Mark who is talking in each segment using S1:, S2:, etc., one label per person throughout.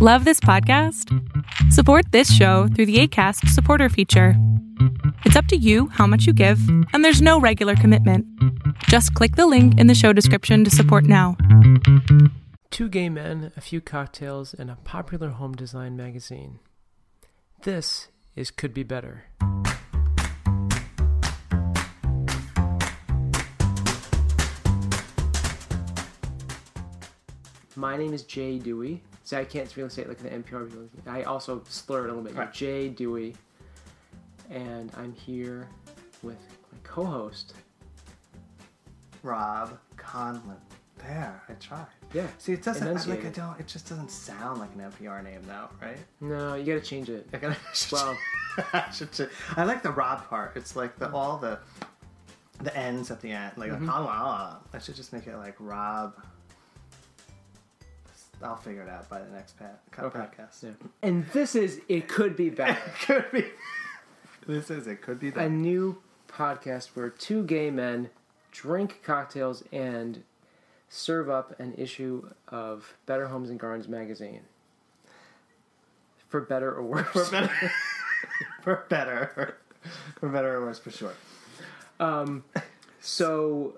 S1: Love this podcast? Support this show through the ACAST supporter feature. It's up to you how much you give, and there's no regular commitment. Just click the link in the show description to support now.
S2: Two gay men, a few cocktails, and a popular home design magazine. This is Could Be Better. My name is Jay Dewey. See, I can't really say it like the NPR. I also slur it a little bit.
S3: Right.
S2: Jay Dewey. And I'm here with my co host.
S3: Rob Conlon. There, I tried.
S2: Yeah.
S3: See, it doesn't I, like I don't. It just doesn't sound like an NPR name, though, right?
S2: No, you gotta change it.
S3: I gotta.
S2: Well-
S3: I should I like the Rob part. It's like the all the the ends at the end, like
S2: Mm-hmm.
S3: the I should just make it like Rob. I'll figure it out by the next pat,
S2: Okay.
S3: podcast.
S2: Yeah. And this is It Could Be Better.
S3: could be. This is it. Could be
S2: a new podcast where two gay men drink cocktails and serve up an issue of Better Homes and Gardens magazine. For better or worse.
S3: For better. for better. For better or worse, for sure.
S2: Um, so,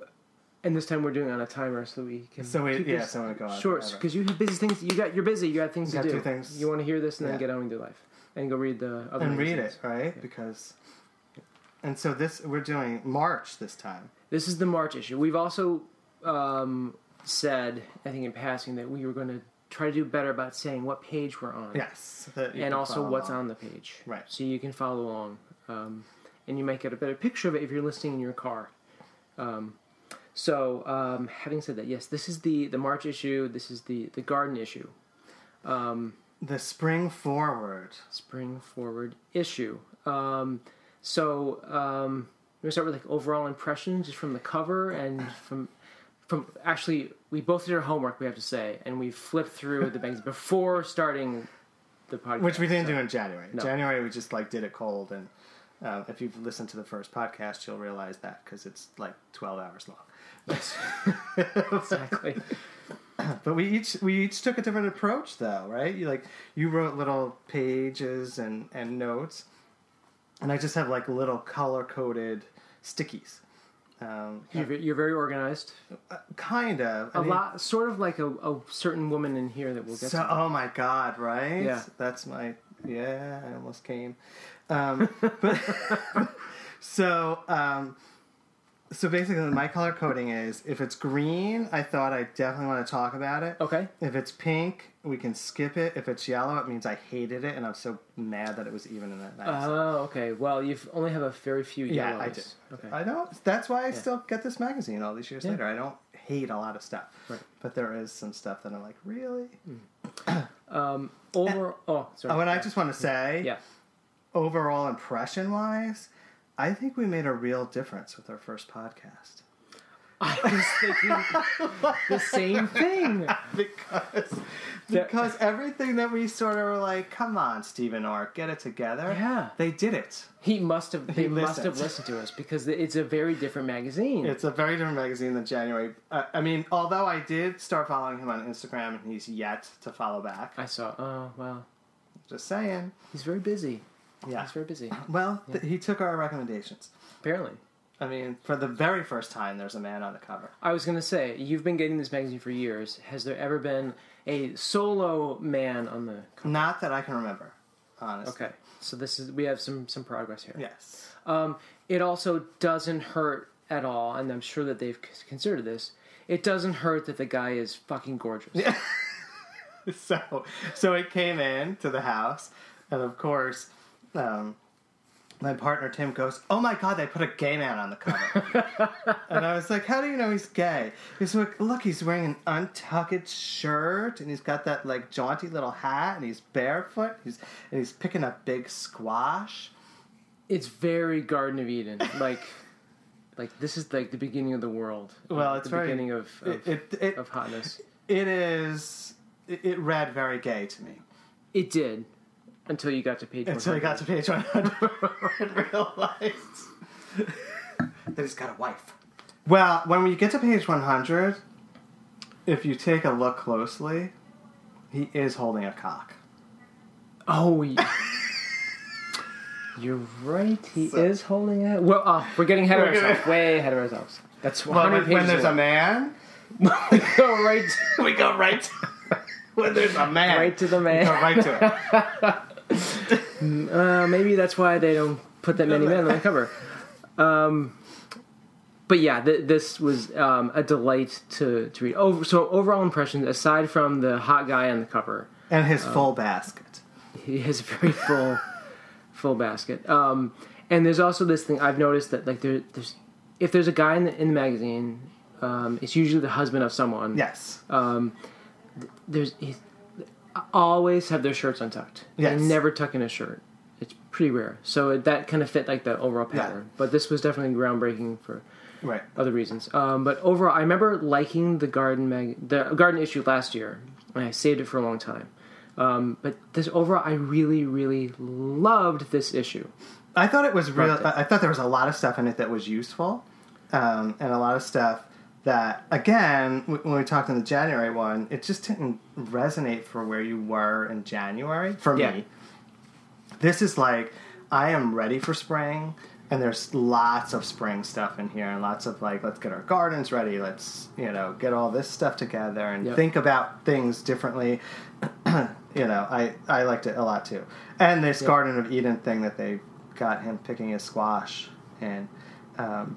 S2: and this time we're doing it on a timer so we can.
S3: So we-
S2: keep
S3: yeah,
S2: this
S3: so we go
S2: short because you have busy things. You got you're busy. You got things
S3: You
S2: to
S3: got
S2: do.
S3: two things.
S2: You want to hear this and then get on with your life and go read the other
S3: and read
S2: magazines.
S3: it, right? Because, and so this we're doing March this time.
S2: This is the March issue. We've also um, said, I think in passing, that we were going to try to do better about saying what page we're on.
S3: Yes,
S2: and also what's
S3: along.
S2: on the page.
S3: Right.
S2: So you can follow along. Um, and you might get a better picture of it if you're listening in your car. Um, so, um, having said that, yes, this is the, the March issue. This is the, the garden issue.
S3: the spring forward.
S2: Spring forward issue. Um, so, um, we're going to start with like overall impressions just from the cover and from. From actually, we both did our homework. We have to say, and we flipped through the magazine before starting the podcast.
S3: Which we didn't
S2: so-
S3: do in January.
S2: No.
S3: January we just like did it cold, and um, if you've listened to the first podcast, you'll realize that because it's like twelve hours long.
S2: exactly.
S3: But we each we each took a different approach, though, right? You like you wrote little pages and and notes, and I just have like little color coded stickies. Um,
S2: You're, you're very organized.
S3: kind of
S2: A lot, sort of like a, a certain woman in here that we'll get
S3: So,
S2: to.
S3: oh my god, right?
S2: Yeah.
S3: That's my yeah, I almost came. Um, but so um, so basically my color coding is if it's green, I thought I definitely want to talk about it.
S2: Okay.
S3: If it's pink, we can skip it. If it's yellow, it means I hated it and I'm so mad that it was even in that.
S2: Oh, okay. Well, you only have a very few
S3: yeah,
S2: yellows.
S3: I did.
S2: Okay.
S3: I don't. That's why I still get this magazine all these years
S2: Yeah.
S3: later. I don't hate a lot of stuff,
S2: Right.
S3: but there is some stuff that I'm like, really.
S2: um, over. Oh, sorry.
S3: Oh, and I just want to say,
S2: Yeah.
S3: overall impression wise, I think we made a real difference with our first podcast.
S2: I was thinking the same thing.
S3: because because everything that we sort of were like, come on, Stephen Orr, get it together.
S2: Yeah.
S3: They did it.
S2: He must have. They
S3: He
S2: must have
S3: listened.
S2: listened to us because it's a very different magazine.
S3: It's a very different magazine than January. Uh, I mean, although I did start following him on Instagram and he's yet to follow back.
S2: I saw. Oh, well.
S3: Just saying.
S2: He's very busy.
S3: Yeah.
S2: He's very busy.
S3: Well, th- he took our recommendations.
S2: Apparently.
S3: I mean, for the very first time, there's a man on the cover.
S2: I was going to say, you've been getting this magazine for years. Has there ever been a solo man on the cover?
S3: Not that I can remember, honestly.
S2: Okay. So this is we have some some progress here.
S3: Yes.
S2: Um, it also doesn't hurt at all, and I'm sure that they've c- considered this. It doesn't hurt that the guy is fucking gorgeous. Yeah.
S3: so so it came in to the house and of course um, my partner tim goes oh my god they put a gay man on the cover and i was like how do you know he's gay he's like look he's wearing an untucked shirt and he's got that like jaunty little hat and he's barefoot he's and he's picking up big squash
S2: It's very Garden of Eden. Like, like this is like the beginning of the world.
S3: Well,
S2: Uh,
S3: it's
S2: the
S3: very-
S2: beginning of of,
S3: it, it,
S2: of hotness.
S3: it is it read very gay to me
S2: It did until you got to page.
S3: until
S2: you
S3: got to page 100 and realized that he's got a wife. Well, when we get to page 100, if you take a look closely, He is holding a cock.
S2: Oh, y- you're right. He is holding it. Well, uh, we're getting ahead of
S3: We're gonna-
S2: ourselves. Way ahead of ourselves. That's
S3: Well, when, when
S2: pages
S3: there's a man,
S2: we go right,
S3: we go right. To, when there's a man,
S2: right to the
S3: we
S2: man.
S3: go right to it.
S2: Uh, maybe that's why they don't put that many men on the cover. Um, but yeah, th- this was um, a delight to, to read. Over, so overall impressions, aside from the hot guy on the cover,
S3: And his full basket.
S2: he has a very full, full basket. Um, and there's also this thing I've noticed that like there, there's if there's a guy in the, in the magazine, um, it's usually the husband of someone.
S3: Yes.
S2: Um, th- there's always have their shirts untucked.
S3: Yes.
S2: They never tuck in a shirt. It's pretty rare. So it, that kind of fit like the overall
S3: Yeah.
S2: pattern. But this was definitely groundbreaking for
S3: Right.
S2: other reasons. Um, but overall, I remember liking the garden mag, the garden issue last year, and I saved it for a long time. Um, but this overall, I really, really loved this issue.
S3: I thought it was real. I thought there was a lot of stuff in it that was useful, um, and a lot of stuff that, again, when we talked in the January one, it just didn't resonate for where you were in January for
S2: Yeah.
S3: me. This is like I am ready for spring, and there's lots of spring stuff in here, and lots of like, let's get our gardens ready. Let's you know get all this stuff together and
S2: Yep.
S3: think about things differently. you know, I I liked it a lot too, and this Garden of Eden thing that they got him picking his squash and. Um,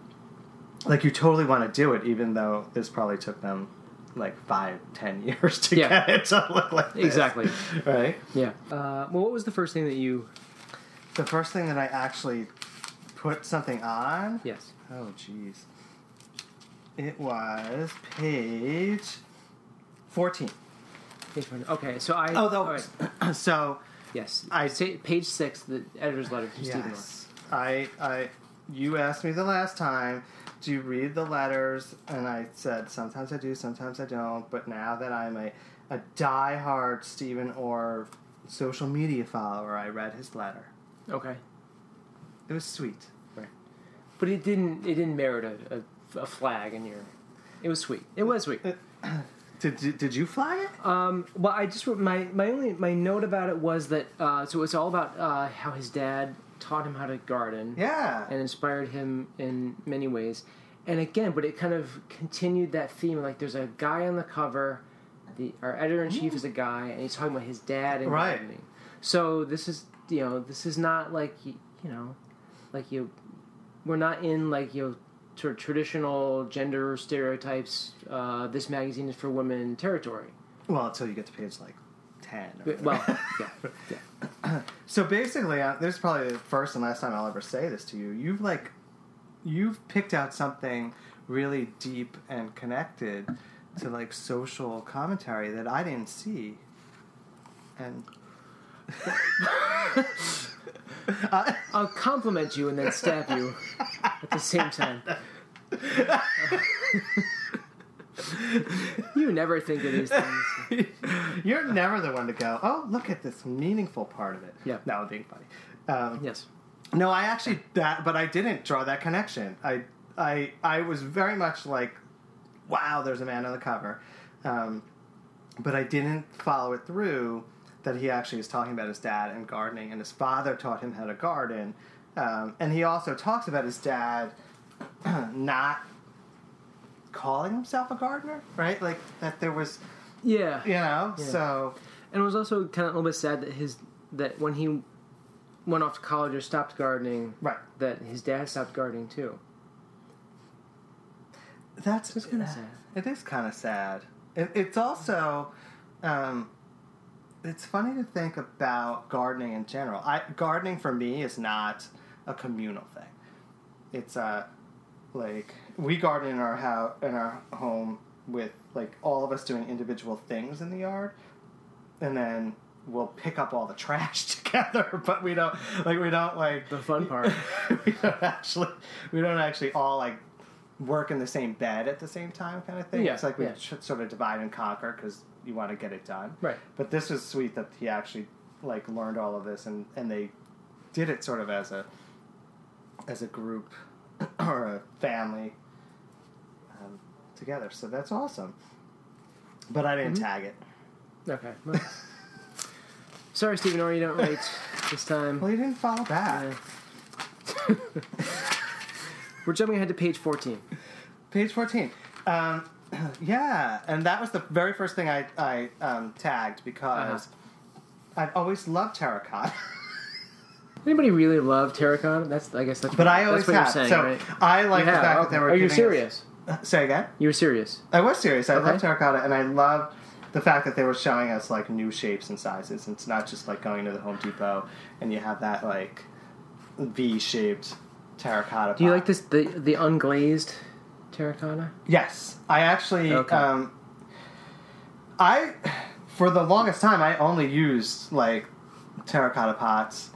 S3: like you totally want to do it, even though this probably took them like five, ten years to
S2: Yeah.
S3: get it to look like this.
S2: Exactly.
S3: right.
S2: Yeah. Uh, well, what was the first thing that you?
S3: The first thing that I actually put something on.
S2: Yes.
S3: Oh, jeez. It was page fourteen.
S2: Page 14. Okay, so I.
S3: Oh, though.
S2: right.
S3: So
S2: Yes.
S3: I-
S2: say page six, the editor's letter from Stephen. Moore.
S3: yes, I, I, you asked me the last time. Do you read the letters? And I said sometimes I do, sometimes I don't. But now that I'm a a diehard Stephen Orr social media follower, I read his letter.
S2: Okay.
S3: It was sweet.
S2: But it didn't. It didn't merit a, a, a flag in your. It was sweet. It was sweet.
S3: Did, did, did you flag it?
S2: Um, well, I just wrote my my only my note about it was that uh, so it's all about uh, how his dad taught him how to garden
S3: Yeah.
S2: and inspired him in many ways. And again, but it kind of continued that theme. Like there's a guy on the cover. The our editor in chief is a guy, and he's talking about his dad and
S3: Right.
S2: gardening. So this is you know this is not like you know like you we're not in like you know sort of traditional gender stereotypes. Uh, this magazine is for women territory.
S3: Well, until you get to page like ten. or
S2: Well, yeah, yeah.
S3: So basically, uh, this is probably the first and last time I'll ever say this to you. You've like, you've picked out something really deep and connected to like social commentary that I didn't see, and I,
S2: I'll compliment you and then stab you at the same time. you never think of these things.
S3: you're never the one to go. Oh, look at this meaningful part of it.
S2: Yeah.
S3: no, being funny. Um,
S2: Yes.
S3: No, I actually that, but I didn't draw that connection. I I I was very much like, wow, there's a man on the cover, um, but I didn't follow it through. That he actually is talking about his dad and gardening, and his father taught him how to garden, um, and he also talks about his dad not calling himself a gardener, right? Like that there was,
S2: Yeah.
S3: you know,
S2: Yeah.
S3: so
S2: And it was also kind of a little bit sad that his that when he went off to college or stopped gardening,
S3: right.
S2: that his dad stopped gardening too.
S3: That's
S2: It's kinda sad.
S3: It is kind of sad. It, it's also, um, it's funny to think about gardening in general. I gardening for me is not a communal thing. It's uh, like we garden in our house in our home with like all of us doing individual things in the yard, and then we'll pick up all the trash together. But we don't like we don't like
S2: The fun part.
S3: we don't actually we don't actually all like work in the same bed at the same time kind of thing
S2: Yeah,
S3: it's like we
S2: yeah.
S3: sort of divide and conquer because you want to get it done
S2: Right.
S3: but this was sweet that he actually like learned all of this and and they did it sort of as a as a group or a family together so that's awesome but i didn't
S2: Mm-hmm.
S3: tag it
S2: Okay. Well, sorry, Stephen Orr, you don't rate this time.
S3: Well, you didn't follow back.
S2: Yeah. We're jumping ahead to page 14.
S3: Page 14. Um, yeah, and that was the very first thing I, I um, tagged because I've always loved terracotta.
S2: Anybody really love terracotta? That's I guess that's.
S3: But
S2: what,
S3: I always
S2: that's what
S3: have.
S2: Saying,
S3: so
S2: right?
S3: I like
S2: You
S3: the fact that
S2: okay.
S3: they were.
S2: Are you
S3: us-
S2: serious?
S3: Uh, say again.
S2: You were serious.
S3: I was serious. I
S2: Okay.
S3: love terracotta, and I love the fact that they were showing us like new shapes and sizes. It's not just like going to the Home Depot and you have that like V-shaped terracotta.
S2: Do you
S3: pot.
S2: like this the the unglazed terracotta?
S3: Yes, I actually.
S2: Okay.
S3: Um, I for the longest time I only used like terracotta pots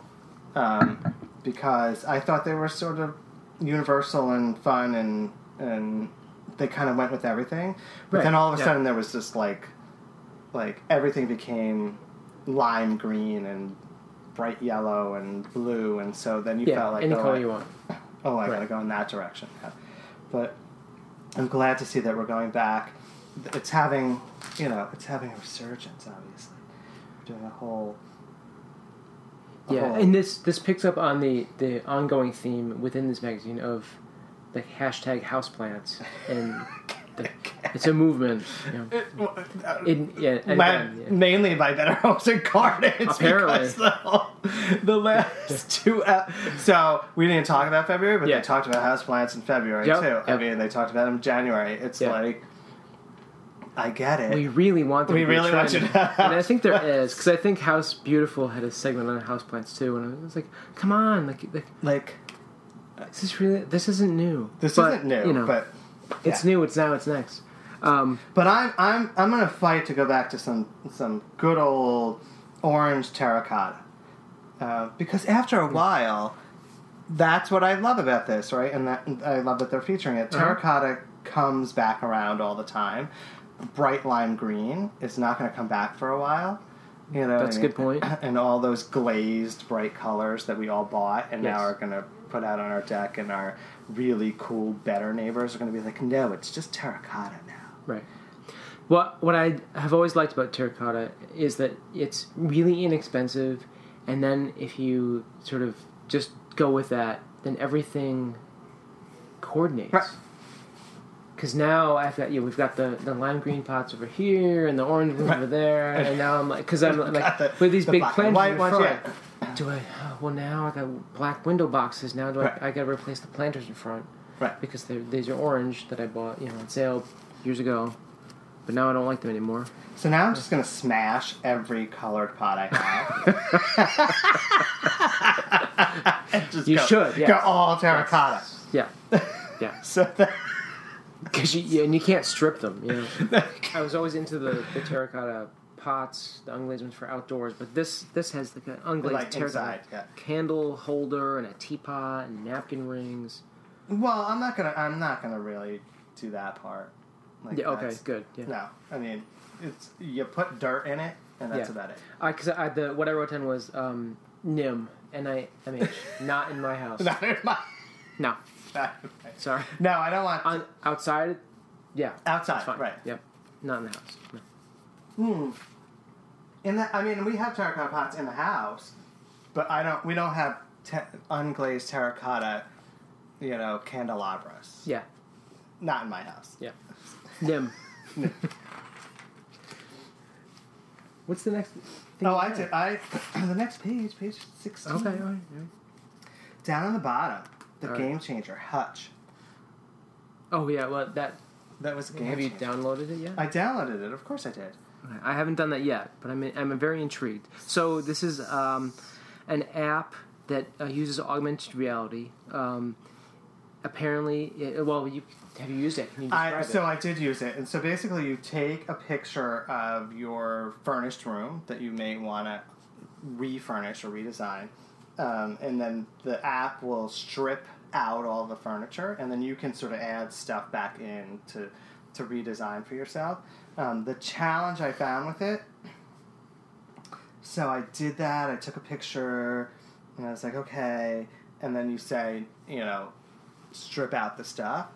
S3: um, because I thought they were sort of universal and fun and and they kind of went with everything. But
S2: Right,
S3: then all of a
S2: yeah.
S3: sudden there was just like like everything became lime green and bright yellow and blue and so then you
S2: Yeah,
S3: felt like
S2: any
S3: oh,
S2: color
S3: I-
S2: you want.
S3: oh, I
S2: Right.
S3: gotta go in that direction. Yeah. But I'm glad to see that we're going back. It's having, you know, it's having a resurgence. Obviously, we're doing a whole. a
S2: Yeah,
S3: whole-
S2: and this this picks up on the the ongoing theme within this magazine of the hashtag houseplants, and the, it's a movement. You know. Uh, in, yeah, and
S3: Ma-
S2: again, yeah.
S3: mainly by Better Homes and Gardens.
S2: Apparently.
S3: because the, the last two. ep- so we didn't talk about February, but
S2: Yeah.
S3: they talked about houseplants in February
S2: Yep,
S3: too. I
S2: yep.
S3: mean, they talked about them in January. It's
S2: Yeah.
S3: like, I get it.
S2: We really want there
S3: We
S2: to
S3: really want you to have
S2: and I think there is because I think House Beautiful had a segment on houseplants too, and I was like, "Come on, like, like
S3: like
S2: this is really this isn't new.
S3: this
S2: But,
S3: isn't new,
S2: you know,
S3: but
S2: it's new. It's now. It's next. Um,
S3: But I'm I'm I'm gonna fight to go back to some some good old orange terracotta, uh, because after a while, that's what I love about this, right? And that I love that they're featuring it.
S2: Uh-huh.
S3: Terracotta comes back around all the time. Bright lime green is not going to come back for a while. You know,
S2: That's a good point.
S3: And all those glazed bright colors that we all bought and now are going to put out on our deck, and our really cool, better neighbors are going to be like, no, it's just terracotta now.
S2: Right. What what I have always liked about terracotta is that it's really inexpensive, and then if you sort of just go with that, then everything coordinates.
S3: Right.
S2: Because now I've got you. know, we've got the, the lime green pots over here and the orange ones over there, and now I'm like, because I'm like
S3: the-
S2: with these
S3: the
S2: big plants
S3: and white
S2: in
S3: ones, yeah.
S2: Do I? Well, now I got black window boxes. Now do I?
S3: Right.
S2: I got to replace the planters in front
S3: Right.
S2: because they're, these are orange that I bought, you know, on sale years ago. But now I don't like them anymore.
S3: So now I'm just gonna smash every colored pot I have.
S2: You
S3: go-
S2: should,
S3: Go all terracotta.
S2: Yeah, yeah.
S3: So that,
S2: Because you, and you can't strip them. You know, I was always into the, the terracotta pots, the unglazed ones for outdoors. But this this has an unglazed
S3: Like inside, yeah.
S2: candle holder and a teapot and napkin rings.
S3: well, I'm not gonna. I'm not gonna really do that part. Like,
S2: Yeah. Okay.
S3: that's-
S2: Good. Yeah.
S3: No, I mean, it's you put dirt in it, and that's
S2: Yeah.
S3: about it.
S2: Because I, the what I wrote down was um, Nim N I M H, not in my house.
S3: Not in my.
S2: No,
S3: not in my-
S2: sorry.
S3: No, I don't want To...
S2: On outside, yeah,
S3: outside. Right.
S2: Yep. Not in the house. No.
S3: Hmm. In the, I mean, we have terracotta pots in the house, but I don't. We don't have te- unglazed terracotta, you know, candelabras.
S2: Yeah.
S3: Not in my house.
S2: Yeah. Nim. What's the next? Thing
S3: Oh, I did. I the next page, page sixteen.
S2: Okay. All right. All right.
S3: Down on the bottom, the
S2: All right.
S3: game changer Hutch.
S2: Oh yeah. Well, that.
S3: That was a game
S2: Have you downloaded it yet?
S3: I downloaded it. Of course, I did.
S2: I haven't done that yet, but I'm I'm very intrigued. So this is um, an app that uh, uses augmented reality. Um, apparently, it, well, you have you used it? You
S3: I,
S2: it?
S3: so I did use it, and so basically, you take a picture of your furnished room that you may want to refurnish or redesign, um, and then the app will strip out all the furniture, and then you can sort of add stuff back in to to redesign for yourself. Um, the challenge I found with it, so I did that. I took a picture, and I was like, okay, and then you say, you know, strip out the stuff,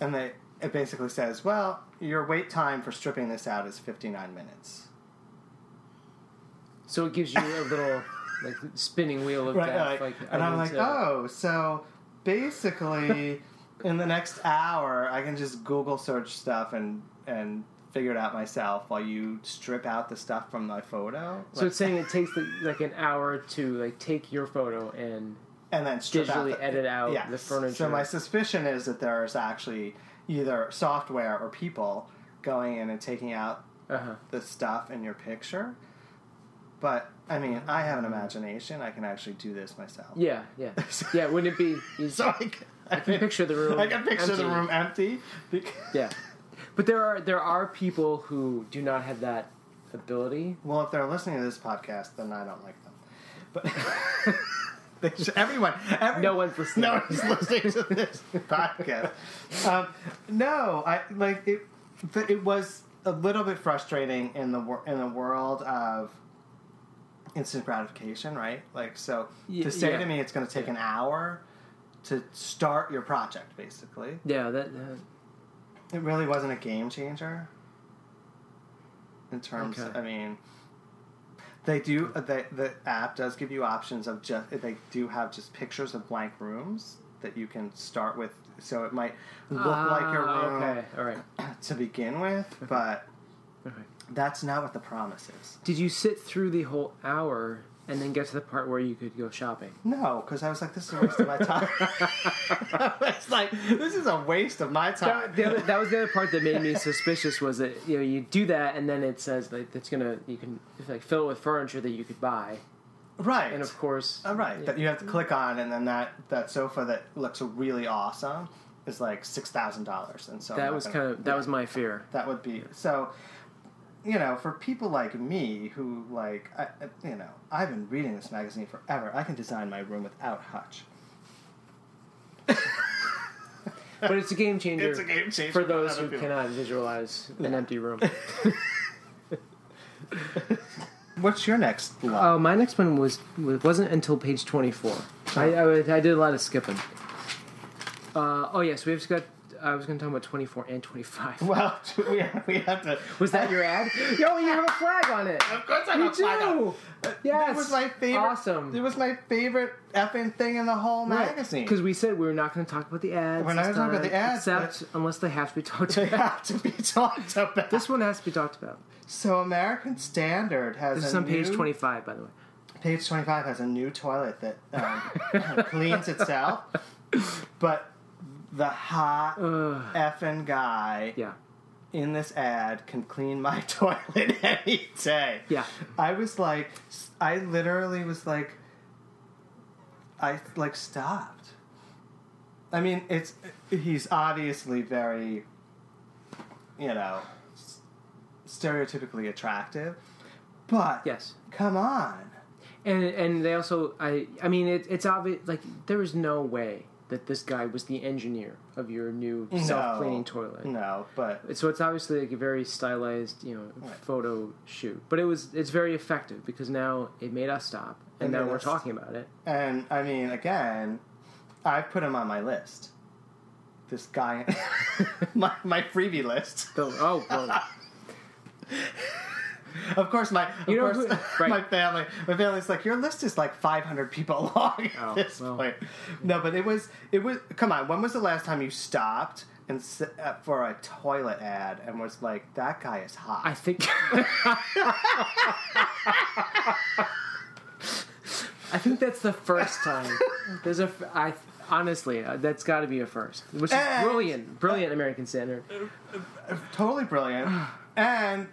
S3: and they it basically says, well, your wait time for stripping this out is fifty nine minutes.
S2: So it gives you a little like spinning wheel of
S3: right?
S2: death.
S3: like-
S2: Like,
S3: and I'm like,
S2: to-
S3: oh, so basically, in the next hour, I can just Google search stuff and and figure it out myself while you strip out the stuff from my photo.
S2: So it's saying it takes like, like an hour to like take your photo and
S3: and then strip out
S2: digitally
S3: the-
S2: edit out the furniture.
S3: So my suspicion is that there's actually either software or people going in and taking out
S2: uh-huh.
S3: the stuff in your picture. But I mean, I have an imagination. I can actually do this myself.
S2: Yeah, yeah, yeah. Wouldn't it be?
S3: So I can, I
S2: can picture the room
S3: I can picture the
S2: empty.
S3: room empty.
S2: yeah, but there are there are people who do not have that ability.
S3: Well, if they're listening to this podcast, then I don't like them. But everyone, every,
S2: No one's listening.
S3: No one's listening to this podcast. Um, no, I like it. but It was a little bit frustrating in the wor- in the world of instant gratification, right? Like, so to say
S2: yeah.
S3: to me it's going to take an hour to start your project, basically,
S2: Yeah, that.
S3: It really wasn't a game changer. In terms,
S2: Okay.
S3: I mean, they do. uh, They, the app does give you options of just. They do have just pictures of blank rooms that you can start with. So it might look like your
S2: ah,
S3: room
S2: Okay, all right.
S3: to begin with, but
S2: Okay.
S3: that's not what the promise is.
S2: Did you sit through the whole hour and then get to the part where you could go shopping?
S3: No, because I was like, this is a waste of my time. it's like this is a waste of my time.
S2: That, the other, that was the other part that made me suspicious was that you know you do that and then it says like it's gonna you can like fill it with furniture that you could buy
S3: right.
S2: and of course
S3: Uh, right,
S2: yeah.
S3: that you have to click on, and then that, that sofa that looks really awesome is like six thousand dollars, and so
S2: that was
S3: gonna-
S2: kind of that was my fear.
S3: that would be so. You know, for people like me who like, I, I- you know, I've been reading this magazine forever. I can design my room without Hutch.
S2: But it's a game changer.
S3: It's a game changer
S2: for
S3: for
S2: those who
S3: people.
S2: cannot visualize an empty room.
S3: What's your next? Love?
S2: Oh, my next one was was- wasn't until page twenty four. I, I I did a lot of skipping. Uh, oh yes, we've got. I was going to talk about twenty four and twenty five.
S3: well, we have, we have to.
S2: Was that your ad? Yo, you have a flag on it.
S3: Of course, I
S2: You
S3: have a flag on.
S2: do. Yes.
S3: It was my favorite.
S2: Awesome.
S3: It was my favorite effing thing in the whole magazine.
S2: Because we said we were not going to talk about the ads.
S3: We're not gonna talk about the ads,
S2: except unless they have to be talked
S3: they
S2: about.
S3: have to be talked about.
S2: This one has to be talked about.
S3: so American Standard has
S2: This is on page twenty five, by the way.
S3: Page 25 has a new toilet that um, cleans itself, but the hot
S2: Ugh.
S3: effing guy
S2: Yeah.
S3: in this ad can clean my toilet any day.
S2: Yeah.
S3: I was like, I literally was like, I like stopped. I mean, it's he's obviously very, you know, stereotypically attractive, but
S2: Yes.
S3: come on.
S2: And and they also I I mean it, it's obvious like there is no way that this guy was the engineer of your new self cleaning toilet.
S3: No, but
S2: So it's obviously like a very stylized, you know, photo shoot. But it was it's very effective because now it made us stop and
S3: It
S2: now we're talking about it.
S3: and I mean, again, I've put him on my list. This guy, my my freebie list.
S2: So, oh, well,
S3: Of course, my of
S2: You know
S3: course,
S2: who- right.
S3: my family, my family's like, your list is like 500 people long at
S2: Oh,
S3: this
S2: well.
S3: point. No, but it was it was. Come on, when was the last time you stopped and uh, for a toilet ad and was like, that guy is hot?
S2: I think I think that's the first time. There's a I honestly uh, that's got to be a first, which is
S3: And-
S2: brilliant, brilliant American standard.
S3: totally brilliant. and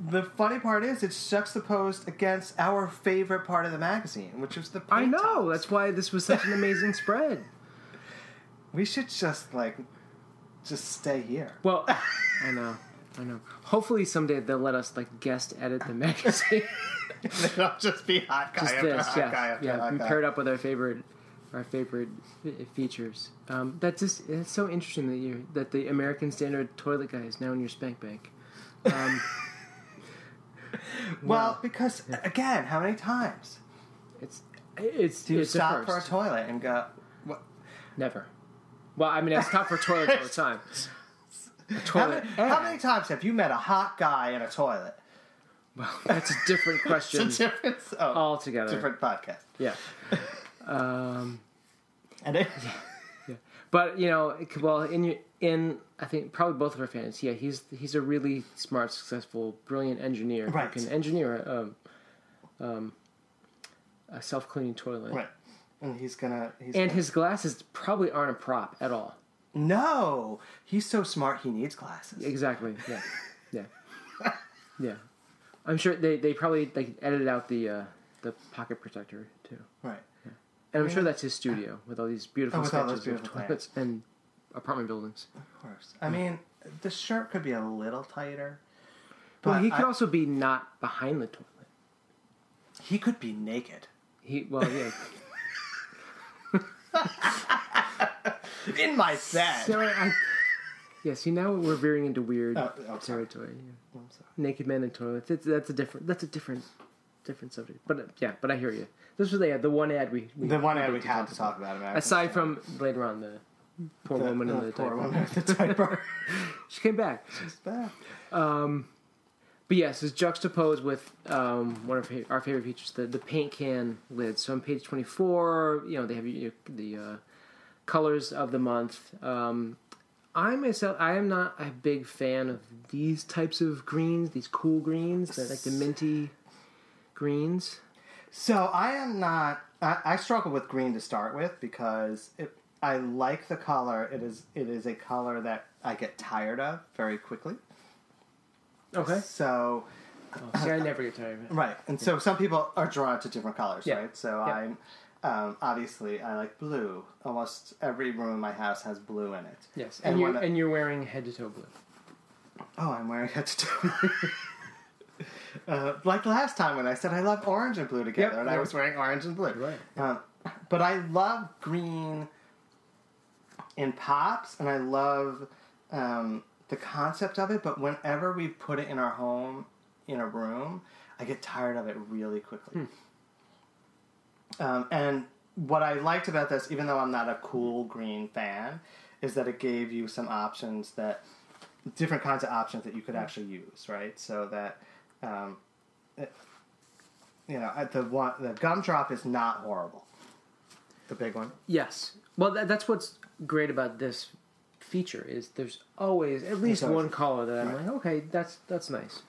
S3: the funny part is, it's juxtaposed against our favorite part of the magazine, which was the.
S2: I know
S3: tops.
S2: that's why this was such an amazing spread.
S3: We should just like, just stay here.
S2: Well, I know, I know. Hopefully someday they'll let us like guest edit the magazine.
S3: they don't just be hot guy
S2: Just
S3: after
S2: this,
S3: hot
S2: yeah,
S3: guy after
S2: yeah.
S3: hot
S2: we
S3: guy.
S2: paired up with our favorite, our favorite features. Um, that's just it's so interesting that you that the American Standard toilet guy is now in your spank bank. Um,
S3: Well, because again, how many times
S2: it's it's
S3: do you
S2: it's
S3: stop for a toilet and go? What?
S2: Never. Well, I mean, I stop for toilets all the time. A
S3: How
S2: toilet.
S3: many, how many times have you met a hot guy in a toilet?
S2: Well, that's a different question
S3: It's a different, oh,
S2: altogether.
S3: different podcast.
S2: Yeah. Um,
S3: And it,
S2: but you know, well, in your- in I think probably both of our fans. Yeah, he's he's a really smart, successful, brilliant engineer
S3: Right.
S2: who can engineer a, um, um, a self cleaning toilet.
S3: right, and he's gonna. He's
S2: And
S3: gonna-
S2: his glasses probably aren't a prop at all.
S3: no, he's so smart. He needs glasses.
S2: Exactly. Yeah. Yeah. Yeah. I'm sure they, they probably like edited out the uh, the pocket protector too.
S3: Right.
S2: And I'm sure that's his studio with all these beautiful
S3: Oh,
S2: sketches of toilets and apartment buildings.
S3: Of course. I mean, the shirt could be a little tighter.
S2: Well,
S3: but
S2: he could
S3: I-
S2: also be not behind the toilet.
S3: He could be naked.
S2: He well yeah.
S3: In my set.
S2: so I, yeah. See now we're veering into weird
S3: Oh, oh,
S2: territory. Yeah.
S3: I'm sorry.
S2: Naked men in toilets. It's, that's a different. That's a different, different subject. But uh, yeah. But I hear you. This was the the one ad we, we
S3: The one ad we
S2: to
S3: had
S2: talk
S3: to
S2: about.
S3: talk about. American
S2: Aside from later on the poor
S3: the,
S2: woman in
S3: the poor
S2: diaper.
S3: woman the diaper.
S2: She came back.
S3: It's bad.
S2: But yes, it's juxtaposed with um, one of our favorite features, the, the paint can lid. So on page 24, you know, they have your, the uh, colors of the month. Um, I myself, I am not a big fan of these types of greens, these cool greens, the, like the minty greens.
S3: So I am not. I, I struggle with green to start with because it, I like the color. It is it is a color that I get tired of very quickly.
S2: Okay.
S3: So
S2: Oh, see, I never get tired of it.
S3: right, and so some people are drawn to different colors,
S2: Yeah.
S3: right? So
S2: Yeah.
S3: I'm um, obviously I like blue. Almost every room in my house has blue in it.
S2: Yes,
S3: And
S2: and, you're,
S3: when
S2: and you're wearing head to toe blue.
S3: Oh, I'm wearing head to toe. uh, like last time when I said I love orange and blue together,
S2: Yep,
S3: and I was wearing orange and blue.
S2: Right.
S3: Um, but I love green in pops, and I love um, the concept of it. But whenever we put it in our home, in a room, I get tired of it really quickly. Um, and what I liked about this, even though I'm not a cool green fan, is that it gave you some options that different kinds of options that you could actually use, right? So that um, it, you know the one the gumdrop is not horrible. The big one.
S2: Yes. Well, that, that's what's great about this feature is there's always at least
S3: always-
S2: one color that I'm
S3: Right.
S2: like, okay, that's that's nice.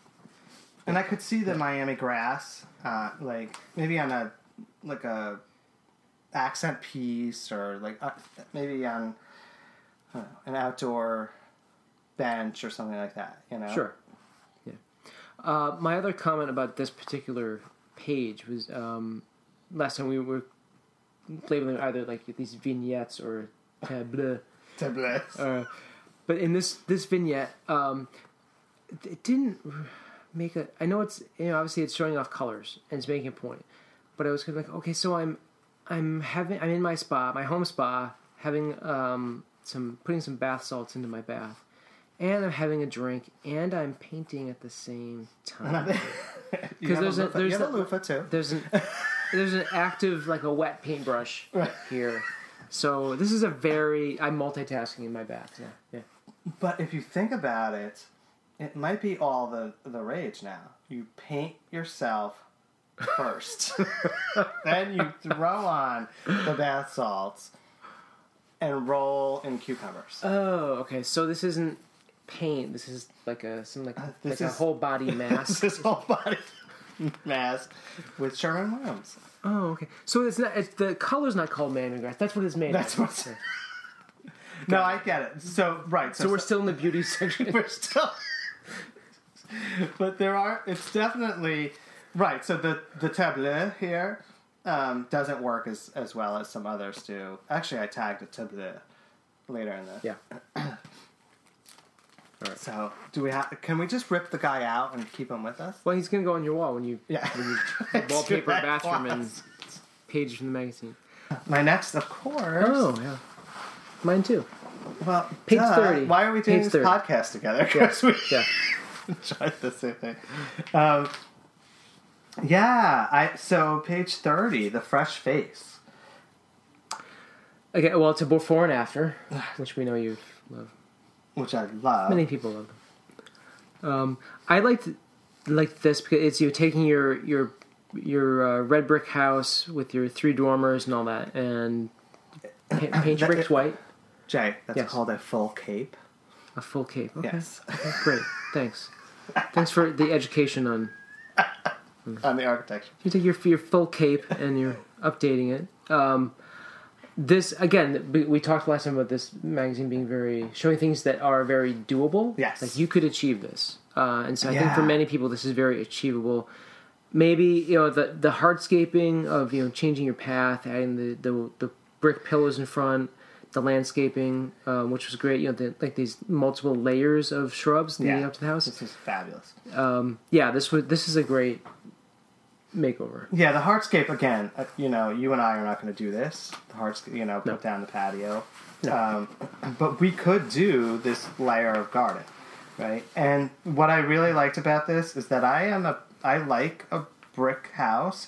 S3: And I could see the Miami grass, uh, like maybe on a like a accent piece or like uh, maybe on know, an outdoor bench or something like that. You know.
S2: Sure. Yeah. Uh, my other comment about this particular page was um, last time we were labeling either like these vignettes or tableau.
S3: Tablet.
S2: Uh, but in this this vignette, um, it- didn't make a. I know it's you know obviously it's showing off colors and it's making a point, but I was kind of like, okay, so I'm I'm having I'm in my spa, my home spa, having um some putting some bath salts into my bath, and I'm having a drink and I'm painting at the same time.
S3: Because
S2: there's a-
S3: loofah.
S2: there's the-
S3: a loofah too.
S2: There's an there's an active like a wet paintbrush
S3: Right.
S2: here. So this is a very I'm multitasking in my bath. Yeah, yeah.
S3: But if you think about it, it might be all the the rage now. You paint yourself first, then you throw on the bath salts and roll in cucumbers.
S2: Oh, okay. So this isn't paint. This is like a some like,
S3: Uh,
S2: like
S3: is-
S2: a whole body mask.
S3: this whole body mask with Sherwin-Williams.
S2: Oh, okay. So it's not. It's, the color's not called Miami grass. That's what it's made.
S3: That's
S2: of.
S3: what's. No, I get it. So right.
S2: So we're still in the beauty section.
S3: we're still but there are it's definitely right so the the tableau here um, doesn't work as as well as some others do actually i tagged a tableau later in the
S2: yeah.
S3: so do we have can we just rip the guy out and keep him with us
S2: Well, he's gonna go on your wall when you
S3: yeah
S2: wallpaper bathroom and page from the magazine.
S3: my next of course
S2: Oh yeah. Mine too.
S3: well
S2: Page
S3: duh.
S2: 30.
S3: why are we doing
S2: Page
S3: this
S2: 30.
S3: podcast together because we
S2: Yeah.
S3: tried the same thing. Um, yeah, I so page thirty, the fresh face.
S2: Okay. Well, it's a before and after, which we know you love.
S3: Which I love.
S2: Many people love them. Um, I liked like this because it's you taking your your your uh, red brick house with your three dormers and all that, and paint, paint your bricks white.
S3: Jay, that's
S2: Yes.
S3: called a full cape.
S2: A full cape. Okay.
S3: Yes.
S2: Okay, Great. Thanks. Thanks for the education on.
S3: On the architecture.
S2: You take your your full cape and you're updating it. Um, this again, we- talked last time about this magazine being very showing things that are very doable.
S3: Yes.
S2: like you could achieve this, uh, and so I think for many people this is very achievable. Maybe you know the the hardscaping of you know changing your path, adding the the, the brick pillars in front, the landscaping, um, which was great. You know, the, like these multiple layers of shrubs leading
S3: Yeah.
S2: up to the house.
S3: This is fabulous.
S2: Um yeah, this was this is a great makeover.
S3: Yeah, the hardscape again. Uh, you know, you and I are not going to do this. The hardscape, you know, put down the patio. Um, but we could do this layer of garden, right? And what I really liked about this is that I am a I like a brick house,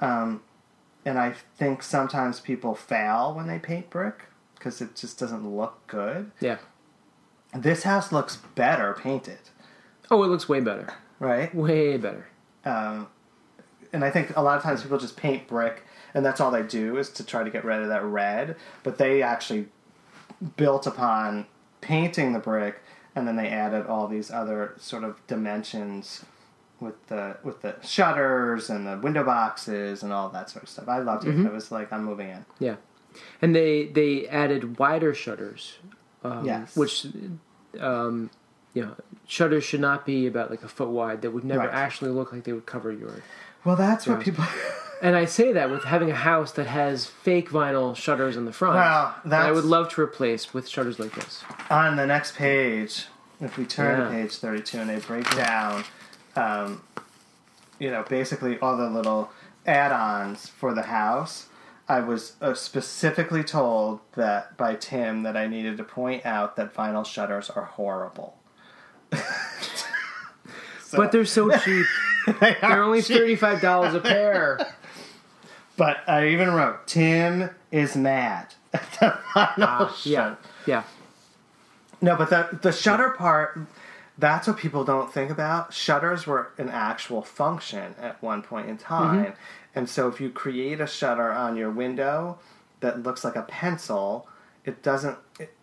S3: um, and I think sometimes people fail when they paint brick because it just doesn't look good.
S2: Yeah.
S3: This house looks better painted,
S2: Oh, it looks way better.
S3: right?
S2: Way better.
S3: Um, and I think a lot of times people just paint brick, and that's all they do is to try to get rid of that red. But they actually built upon painting the brick, and then they added all these other sort of dimensions with the with the shutters and the window boxes and all that sort of stuff. I loved it. It was like I'm moving in.
S2: Yeah, and they they added wider shutters. Um,
S3: Yes.
S2: Which, um, you know, shutters should not be about like a foot wide. That would never
S3: Right.
S2: actually look like they would cover your.
S3: Well, that's what
S2: Yeah.
S3: people.
S2: And I say that with having a house that has fake vinyl shutters in the front.
S3: Well,
S2: that I would love to replace with shutters like this.
S3: on the next page, if we turn
S2: Yeah.
S3: to page 32 and they break down, um, you know, basically all the little add ons for the house, I was uh, specifically told that by Tim that I needed to point out that vinyl shutters are horrible. So-
S2: But they're so cheap.
S3: They
S2: They're only thirty five dollars a pair.
S3: But I even wrote, Tim is mad. at the vinyl
S2: Yeah, yeah.
S3: No, but the the shutter part, that's what people don't think about. Shutters were an actual function at one point in time.
S2: Mm-hmm.
S3: And so if you create a shutter on your window that looks like a pencil, it doesn't it,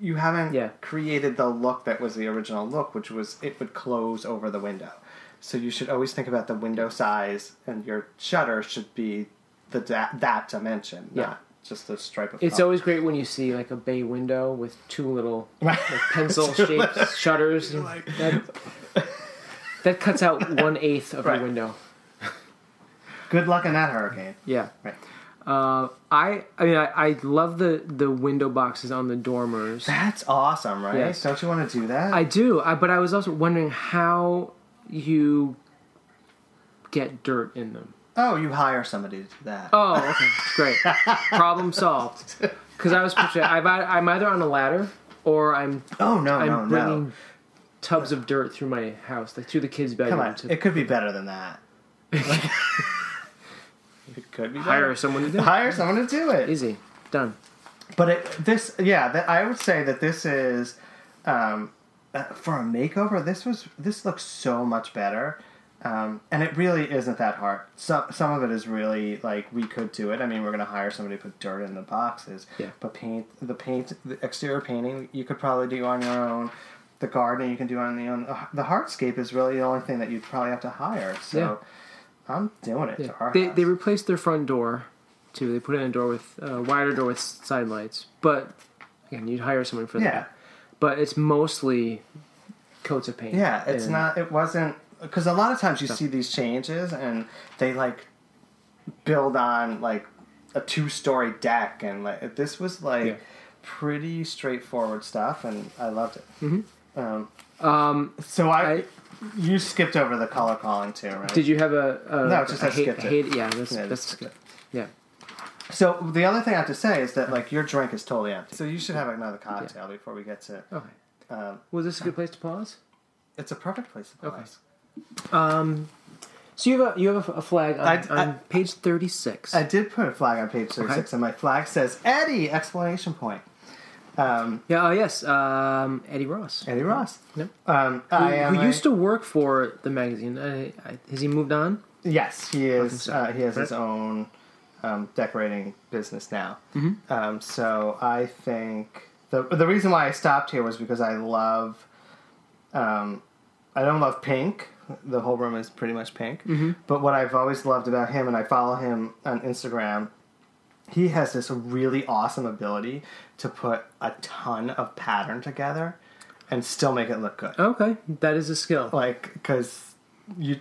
S3: you haven't
S2: Yeah.
S3: created the look that was the original look, which was it would close over the window. So you should always think about the window size and your shutter should be the that, that dimension,
S2: Yeah.
S3: not just a stripe of
S2: It's
S3: color.
S2: always great when you see like a bay window with two little like pencil shaped shutters. that, that cuts out one eighth of
S3: Right.
S2: your window.
S3: Good luck in that hurricane.
S2: Yeah.
S3: Right.
S2: Uh, I I mean I, I love the the window boxes on the dormers.
S3: That's awesome, right?
S2: Yes.
S3: Don't you want to do that?
S2: I do, I, but I was also wondering how you get dirt in them.
S3: oh, you hire somebody to do that.
S2: Oh, okay, great. Problem solved. Because I was picturing I'm, either on a ladder or I'm
S3: Oh, no,
S2: I'm
S3: no,
S2: bringing
S3: no.
S2: tubs of dirt through my house, like through the kids' bedroom.
S3: Come on,
S2: to
S3: it could be better than that. it could be better.
S2: hire someone to do. it.
S3: Hire someone to do it.
S2: Easy, done.
S3: But it, this, yeah, that, I would say that this is um, uh, for a makeover. This was this looks so much better, um, and it really isn't that hard. Some some of it is really like we could do it. I mean, we're going to hire somebody to put dirt in the boxes.
S2: Yeah.
S3: But paint the paint, the exterior painting, you could probably do on your own. The gardening you can do on your own. The hardscape is really the only thing that you'd probably have to hire. So.
S2: Yeah.
S3: I'm doing it
S2: Yeah.
S3: to our
S2: They
S3: house.
S2: they replaced their front door too. They put in a door with a wider door with side lights. But again, you'd hire someone for
S3: Yeah.
S2: that. But it's mostly coats of paint.
S3: Yeah, it's
S2: and-
S3: not. It wasn't because a lot of times you see these changes and they like build on like a two-story deck and like this was like
S2: Yeah.
S3: pretty straightforward stuff and I loved it. Mm-hmm. Um,
S2: Um,
S3: so I,
S2: I-
S3: you skipped over the color calling too, right?
S2: did you have a, a
S3: No, just
S2: a
S3: I
S2: hate, hate- yeah, that's
S3: Yeah,
S2: that's
S3: skip.
S2: yeah.
S3: So the other thing I have to say is that like your drink is totally empty. So you should have another cocktail before we get to.
S2: Okay.
S3: Um,
S2: Was this a good place to pause?
S3: it's a perfect place to pause. Okay.
S2: Um, so you have a you have a, a flag on,
S3: I-
S2: on page thirty six.
S3: I did put a flag on page 36,
S2: Okay.
S3: and my flag says Eddie! Explanation point. Um,
S2: Yeah. Oh yes. Um, Eddie Ross.
S3: Eddie Ross.
S2: Yep.
S3: Um,
S2: Who,
S3: I am
S2: who
S3: a-
S2: used to work for the magazine? I, I, has he moved on?
S3: Yes, he is. Uh, he has his own um, decorating business now.
S2: Mm-hmm.
S3: Um, so I think the the reason why I stopped here was because I love. Um, I don't love pink. The whole room is pretty much pink.
S2: Mm-hmm.
S3: But what I've always loved about him, and I follow him on Instagram, he has this really awesome ability to put a ton of pattern together and still make it look good
S2: Okay, that is a skill.
S3: like because you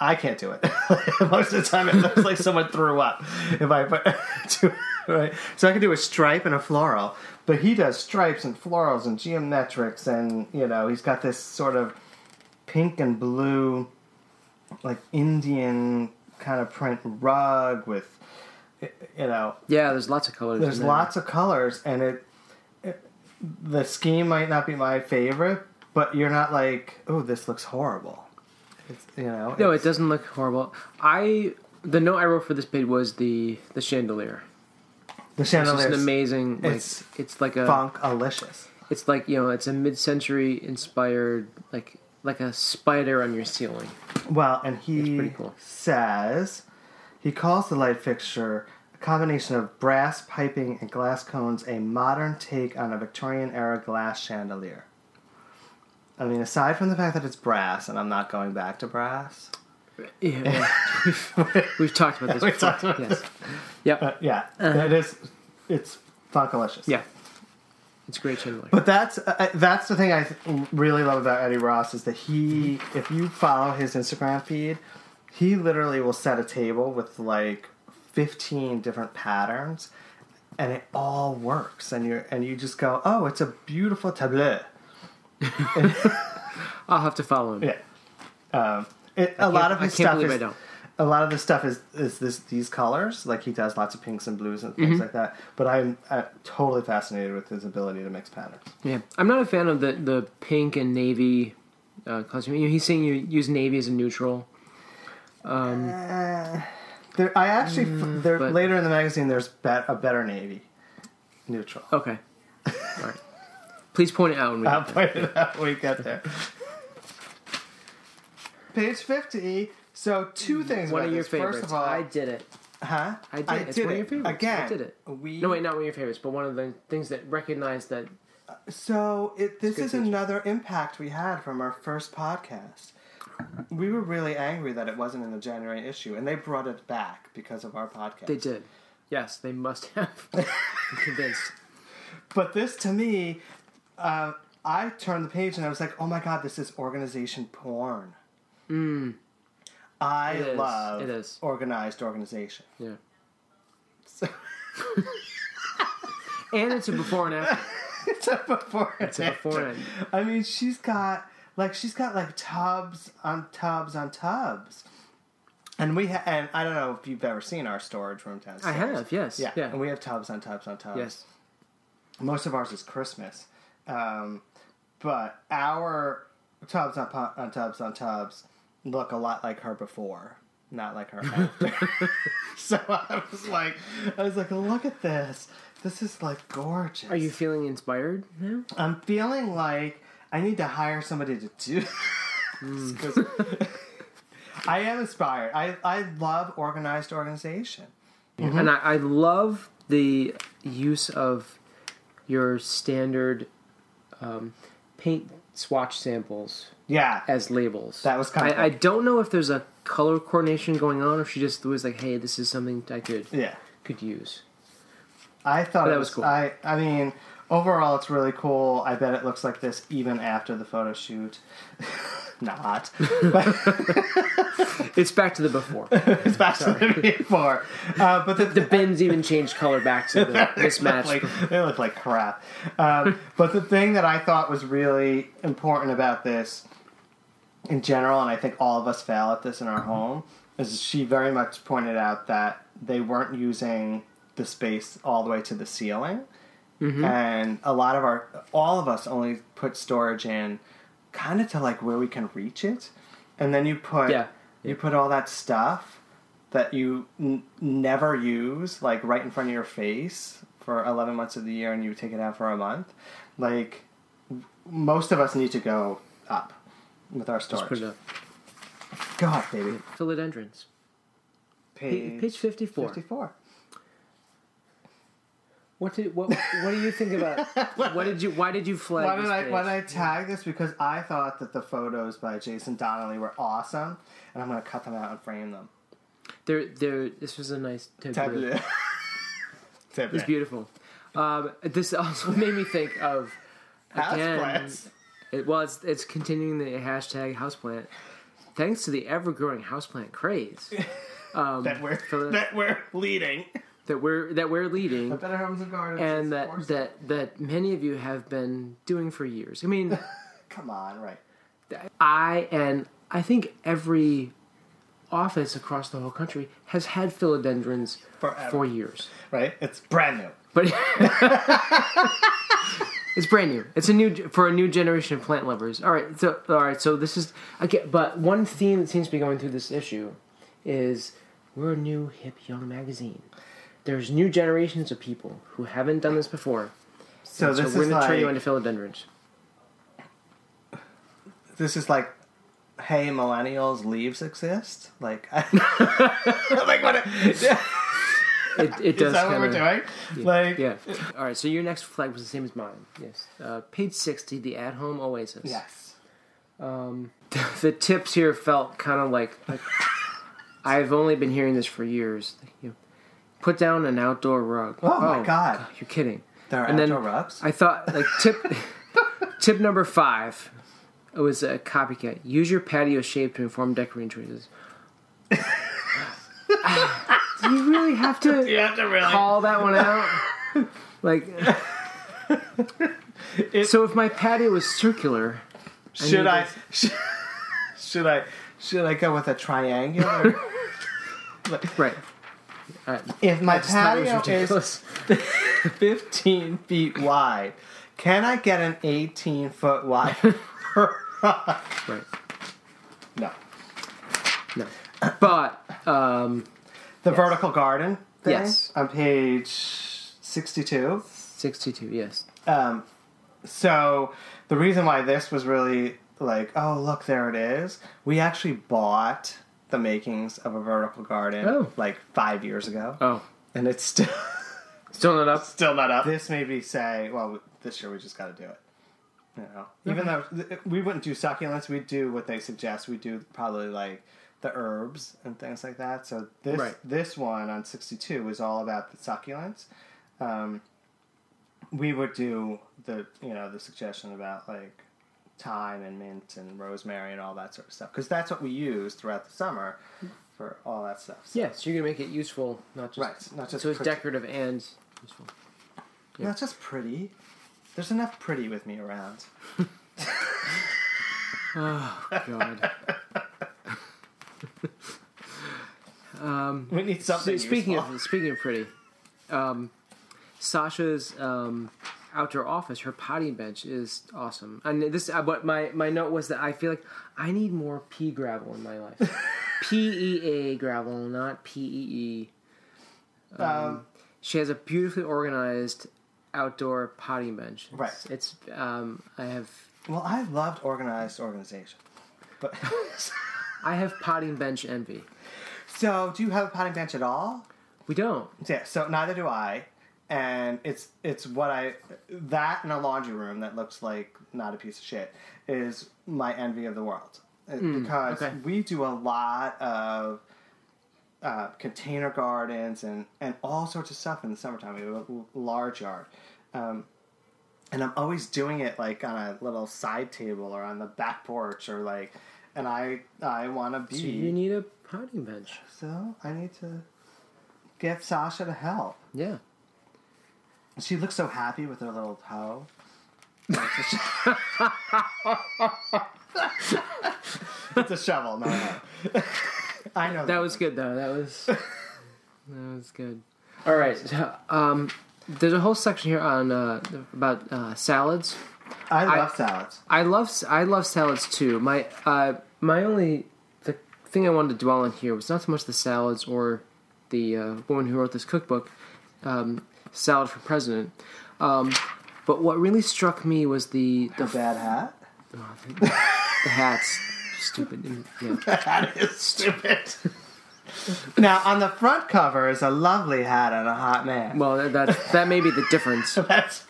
S3: i can't do it most of the time it looks like someone threw up if i put right so i can do a stripe and a floral but he does stripes and florals and geometrics and you know he's got this sort of pink and blue like indian kind of print rug with you know
S2: Yeah, there's lots of colors.
S3: there's
S2: there.
S3: lots of colors and it, it the scheme might not be my favorite but you're not like oh this looks horrible it's, you know
S2: No, it doesn't look horrible. I the note I wrote for this page was the the chandelier.
S3: the
S2: It's just
S3: chandelier
S2: an amazing. Like,
S3: it's
S2: it's, like a.
S3: funk alicious
S2: It's like you know, it's a mid-century inspired like like a spider on your ceiling.
S3: well and he
S2: cool.
S3: says he calls the light fixture a combination of brass piping and glass cones a modern take on a victorian era glass chandelier I mean, aside from the fact that it's brass, and I'm not going back to brass,
S2: Yeah, we've, we've talked about this.
S3: We've
S2: before.
S3: talked about
S2: yes. Yep.
S3: uh, yeah, it is. It's funkalicious.
S2: yeah. It's great chandelier.
S3: But that's uh, that's the thing I th- really love about Eddie Ross is that he, if you follow his Instagram feed, he literally will set a table with like fifteen different patterns, and it all works. And you and you just go, oh, it's a beautiful tableau.
S2: I'll have to follow him.
S3: Yeah. Um, it, a lot of his stuff is
S2: I don't.
S3: a lot of the stuff is is this these colors. Like he does lots of pinks and blues and things
S2: Mm-hmm.
S3: like that. But I'm uh, totally fascinated with his ability to mix patterns.
S2: Yeah, I'm not a fan of the the pink and navy uh, costume. You know, he's saying you use navy as a neutral.
S3: Uh, there, I actually f there
S2: Mm, but-
S3: later in the magazine. There's bet, a better navy neutral.
S2: Okay. All right. Please point it out when we
S3: I'll
S2: get there.
S3: point it out when we get there. Page fifty. So two mm, things.
S2: One
S3: about
S2: of your
S3: this.
S2: favorites.
S3: First of all,
S2: I did it.
S3: huh?
S2: I did. it's one of your favorites.
S3: again.
S2: I did it.
S3: We
S2: No, wait, not one of your favorites, but one of the things that recognized that.
S3: So it, this
S2: good
S3: is another impact we had from our first podcast. We were really angry that it wasn't in the January issue, and they brought it back because of our podcast.
S2: They did. Yes, they must have. I'm convinced.
S3: But this, to me, uh, I turned the page and I was like, "Oh my god, this is organization porn."
S2: Mm,
S3: I
S2: It
S3: love
S2: It is.
S3: organized organization.
S2: yeah.
S3: So,
S2: And it's a before and after.
S3: it's a before.
S2: and It's a before and
S3: I mean, she's got like she's got like tubs on tubs on tubs, and we ha- and I don't know if you've ever seen our storage room downstairs.
S2: I have, yes.
S3: Yeah,
S2: Yeah.
S3: and we have tubs on tubs on tubs.
S2: Yes.
S3: most of ours is Christmas, um, but our tubs on, on tubs on tubs look a lot like her before, not like her after. so I was like, I was like, look at this. This is like gorgeous.
S2: Are you feeling inspired now?
S3: I'm feeling like I need to hire somebody to do. This 'cause I am inspired. I I love organized organization.
S2: And I, I love the use of your standard um, paint swatch samples
S3: Yeah,
S2: as labels.
S3: That was kinda
S2: I, I don't know if there's a color coordination going on, or if she just was like, "Hey, this is something I could
S3: yeah.
S2: could use."
S3: I thought it
S2: that
S3: was,
S2: was cool.
S3: I I mean, overall, it's really cool. I bet it looks like this even after the photo shoot. Not, but
S2: It's back to the before.
S3: it's back to the before. Uh, but the,
S2: the bins even changed color back to the mismatched.
S3: like, they look like crap. Um, but the thing that I thought was really important about this, in general, and I think all of us fail at this in our home, is she very much pointed out that they weren't using the space all the way to the ceiling, and a lot of our, all of us only put storage in, kind of to like where we can reach it, and then you put,
S2: Yeah.
S3: you put all that stuff that you n- never use, like right in front of your face for 11 months of the year and you take it out for a month, like most of us need to go up with our
S2: Just put
S3: storage.
S2: it up.
S3: God, baby.
S2: Philodendrons.
S3: Page,
S2: Page 54.
S3: 54.
S2: What did what what do you think about what did you why did you flag
S3: Why
S2: this
S3: did I
S2: page?
S3: why did I tag this? Because I thought that the photos by Jason Donnelly were awesome, and I'm gonna cut them out and frame them.
S2: There there this was a nice tableau.
S3: Tableau.
S2: It's beautiful. Um, this also made me think of again. It was it's continuing the hashtag houseplant. Thanks to the ever growing houseplant craze um,
S3: That we're that we're leading.
S2: That we're that we're leading.
S3: Better Homes and Gardens.
S2: and that that that many of you have been doing for years. I mean,
S3: come on, right?
S2: I and I think every office across the whole country has had philodendrons
S3: Forever.
S2: for years,
S3: Right? It's brand new.
S2: but it's brand new. It's a new for a new generation of plant lovers. All right, so all right, so this is okay. But one theme that seems to be going through this issue is we're a new hip young magazine. There's new generations of people who haven't done this before.
S3: So
S2: So
S3: this
S2: we're
S3: is
S2: going to turn you into philodendrons.
S3: this is like, hey, millennials, leaves exist. Like, I, like what? It,
S2: It, it does
S3: is that what
S2: kinda,
S3: we're doing? Like,
S2: Yeah. All right. So your next flag was the same as mine. Yes. Uh, page sixty, the at-home oasis.
S3: yes.
S2: Um, the tips here felt kind of like, like I've only been hearing this for years. You know, put down an outdoor rug.
S3: Oh, my oh, God.
S2: You're kidding.
S3: There are
S2: And then
S3: outdoor rugs.
S2: I thought like tip tip number five. It was a copycat. Use your patio shape to inform decorating choices. Do you really have to
S3: you have to really.
S2: call that one out? Like, so if my patio was circular,
S3: should
S2: need
S3: I? Should, should I? Should I go with a triangular?
S2: right?
S3: If my patio is 15 feet wide, can I get an 18 foot wide?
S2: Right.
S3: no.
S2: No. But um,
S3: The vertical garden. Thing
S2: Yes.
S3: On page 62.
S2: sixty-two. Yes.
S3: Um, so the reason why this was really like, oh look, there it is. We actually bought the makings of a vertical garden
S2: Oh.
S3: like five years ago,
S2: Oh,
S3: and it's still
S2: still not up.
S3: still not up. This made me say, well, this year we just got to do it. You know, even though th- we wouldn't do succulents, we'd do what they suggest. We do probably like the herbs and things like that. So this
S2: Right.
S3: this one on sixty two was all about the succulents. Um, we would do the you know the suggestion about like thyme and mint and rosemary and all that sort of stuff because that's what we use throughout the summer for all that stuff. So,
S2: Yes, you're gonna make it useful, not just
S3: Right, not just
S2: so it's
S3: pretty.
S2: decorative and useful.
S3: Not just pretty. There's enough pretty with me around.
S2: Oh God. um,
S3: We need something.
S2: so speaking
S3: useful.
S2: of speaking of pretty, um, Sasha's um, outdoor office, her potting bench is awesome. And this, uh, but my my note was that I feel like I need more pea gravel in my life. P E A gravel, not P E E.
S3: um,
S2: She has a beautifully organized outdoor potting bench. It's,
S3: Right.
S2: It's um, I have
S3: well, I loved organized organization, but
S2: I have potting bench envy.
S3: so do you have a potting bench at all?
S2: We don't.
S3: Yeah. So neither do I, and it's it's what I that in a laundry room that looks like not a piece of shit is my envy of the world Uh, because
S2: okay.
S3: we do a lot of. Uh, container gardens and, and all sorts of stuff in the summertime. We have a large yard. Um, and I'm always doing it like on a little side table or on the back porch or like, and I I want to be.
S2: So you need a potting bench.
S3: So I need to get Sasha to help.
S2: Yeah.
S3: She looks so happy with her little toe. It's a, sho- it's a shovel, no, no. I know
S2: That was good though. That was that was good. All right. so, Um, there's a whole section here on uh, about uh, salads.
S3: I love salads.
S2: I love I love salads too. My uh, my only the thing I wanted to dwell on here was not so much the salads or the uh, woman who wrote this cookbook. Um, salad for president. Um, but what really struck me was the
S3: The
S2: the,
S3: bad hat.
S2: the hats. Stupid. Yeah.
S3: That is stupid. now on the front cover is a lovely hat and a hot man.
S2: Well, that that may be the difference.
S3: That's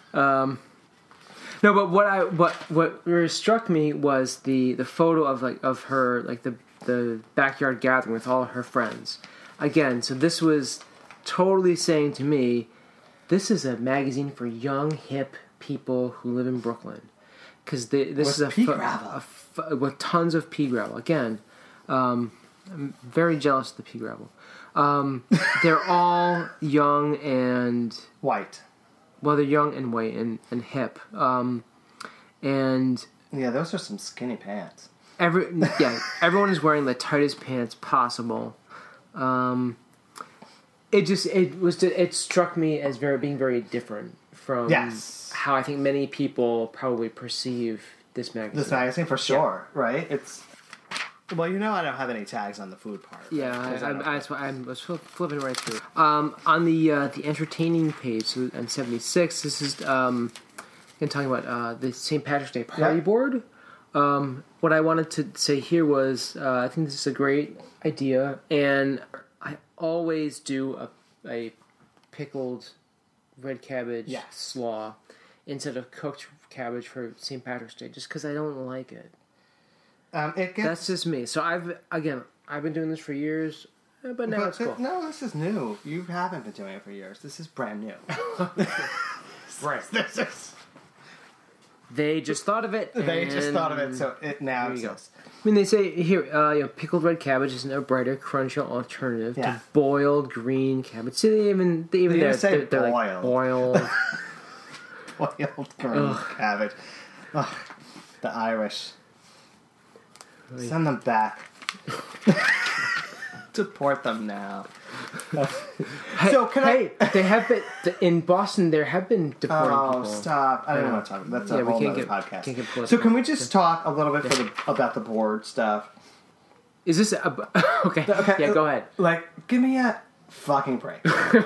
S2: No, but what I what what really struck me was the the photo of like of her like the the backyard gathering with all her friends. Again, so this was totally saying to me, this is a magazine for young hip people who live in Brooklyn, because this
S3: With
S2: is a,
S3: pea gravel.
S2: a with tons of pea gravel. Again, um, I'm very jealous of the pea gravel. Um, they're all young and
S3: white.
S2: well, they're young and white and, and hip. Um, and
S3: Yeah, those are some skinny pants.
S2: every yeah, everyone is wearing the tightest pants possible. Um, it just it was it struck me as very being very different from
S3: Yes.
S2: how I think many people probably perceive this magazine.
S3: This magazine for sure, right? It's well, you know, I don't have any tags on the food part. right?
S2: Yeah, I,
S3: I
S2: I, I, that's why I was flipping right through. Um, on the uh, the entertaining page so on seventy six, this is um, and talking about uh, the St. Patrick's Day party
S3: Yeah.
S2: board. Um, what I wanted to say here was uh, I think this is a great idea, and always do a, a pickled red cabbage slaw instead of cooked cabbage for St. Patrick's Day, just because I don't like it.
S3: um, it gets
S2: That's just me. So I've again I've been doing this for years, eh, but now
S3: but
S2: it's
S3: th-
S2: cool.
S3: no, this is new. You haven't been doing it for years. This is brand new.
S2: Right.
S3: this is.
S2: They just thought of it.
S3: They just thought of it, so it now
S2: There you go.
S3: exists.
S2: I mean, they say here, uh, you know, pickled red cabbage is a brighter, crunchier alternative
S3: Yeah.
S2: to boiled green cabbage. See, they even they even
S3: They
S2: they're,
S3: say
S2: they're, they're like
S3: boiled.
S2: boiled.
S3: Boiled green cabbage. Ugh, the Irish. Send them back. Deport them now.
S2: Hey,
S3: So can I-
S2: they have been in Boston. There have been deporting
S3: Oh,
S2: people.
S3: stop! I don't
S2: Yeah.
S3: know what to talk about. That's a
S2: Yeah, we
S3: whole
S2: can't
S3: other
S2: get-
S3: podcast.
S2: can't get
S3: so can we just talk a little bit for the, about the board stuff?
S2: Is this a, okay?
S3: Okay,
S2: Yeah,
S3: uh,
S2: go ahead.
S3: Like, give me a fucking break.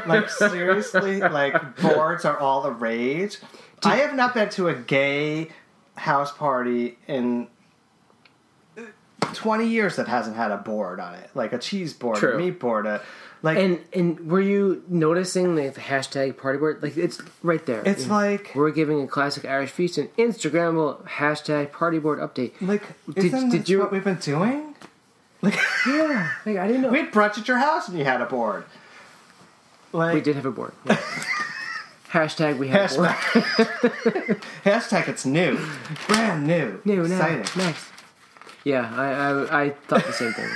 S3: like seriously, like boards are all the rage. I have not been to a gay house party in twenty years that hasn't had a board on it, like a cheese board,
S2: True.
S3: a meat board, a like.
S2: And and were you noticing the, hashtag party board? Like it's right there.
S3: it's like
S2: we're giving a classic Irish feast an Instagrammable hashtag party board update.
S3: like
S2: Did-
S3: isn't
S2: did you-
S3: what we've been doing? Like
S2: Yeah, like I didn't know
S3: we had brunch at your house and you had a board. Like
S2: we did have a board. yeah. hashtag we have a board.
S3: Hashtag, hashtag it's new. Brand new.
S2: New, now,
S3: Exciting.
S2: next. Yeah, I, I I thought the same thing.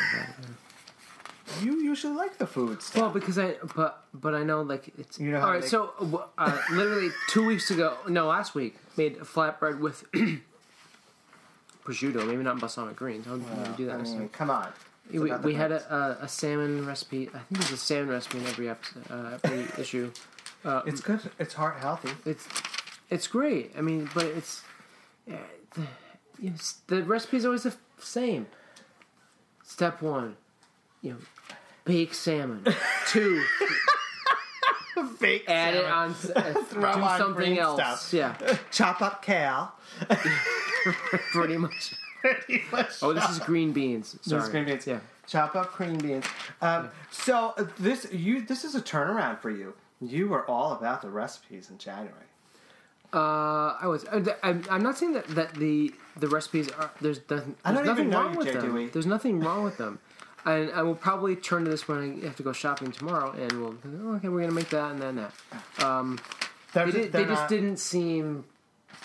S3: You usually like the food stuff.
S2: Well, because I but but I know like it's
S3: You know how
S2: all
S3: to
S2: So uh, literally two weeks ago, no, last week, made a flatbread with prosciutto. Maybe not balsamic greens. I'll maybe do that.
S3: I mean, come on. It's
S2: We, we had a, a, a salmon recipe. I think there's a salmon recipe in every episode, uh, every issue. Uh,
S3: It's good. It's heart healthy.
S2: it's it's great. I mean, but it's yeah, the, it's, the recipe is always the same. Step one, you know, bake salmon. Two,
S3: Fake
S2: add it on. Uh,
S3: Throw
S2: do
S3: on
S2: something
S3: green
S2: else.
S3: stuff.
S2: Yeah,
S3: Chop up kale.
S2: pretty much.
S3: Pretty much.
S2: Oh, this is green beans. Sorry.
S3: This is green beans.
S2: Yeah.
S3: Chop up green beans. Um, So uh, this you this is a turnaround for you. You were all about the recipes in January.
S2: Uh, I was. uh, I'm, I'm not saying that, that the the recipes are. There's nothing.
S3: I don't
S2: there's nothing
S3: even know
S2: wrong
S3: you,
S2: with them. There's nothing wrong with them, and I will probably turn to this when I have to go shopping tomorrow, and we'll. oh, Okay, we're gonna make that and then that. Um,
S3: They're just,
S2: did, they just
S3: not,
S2: didn't seem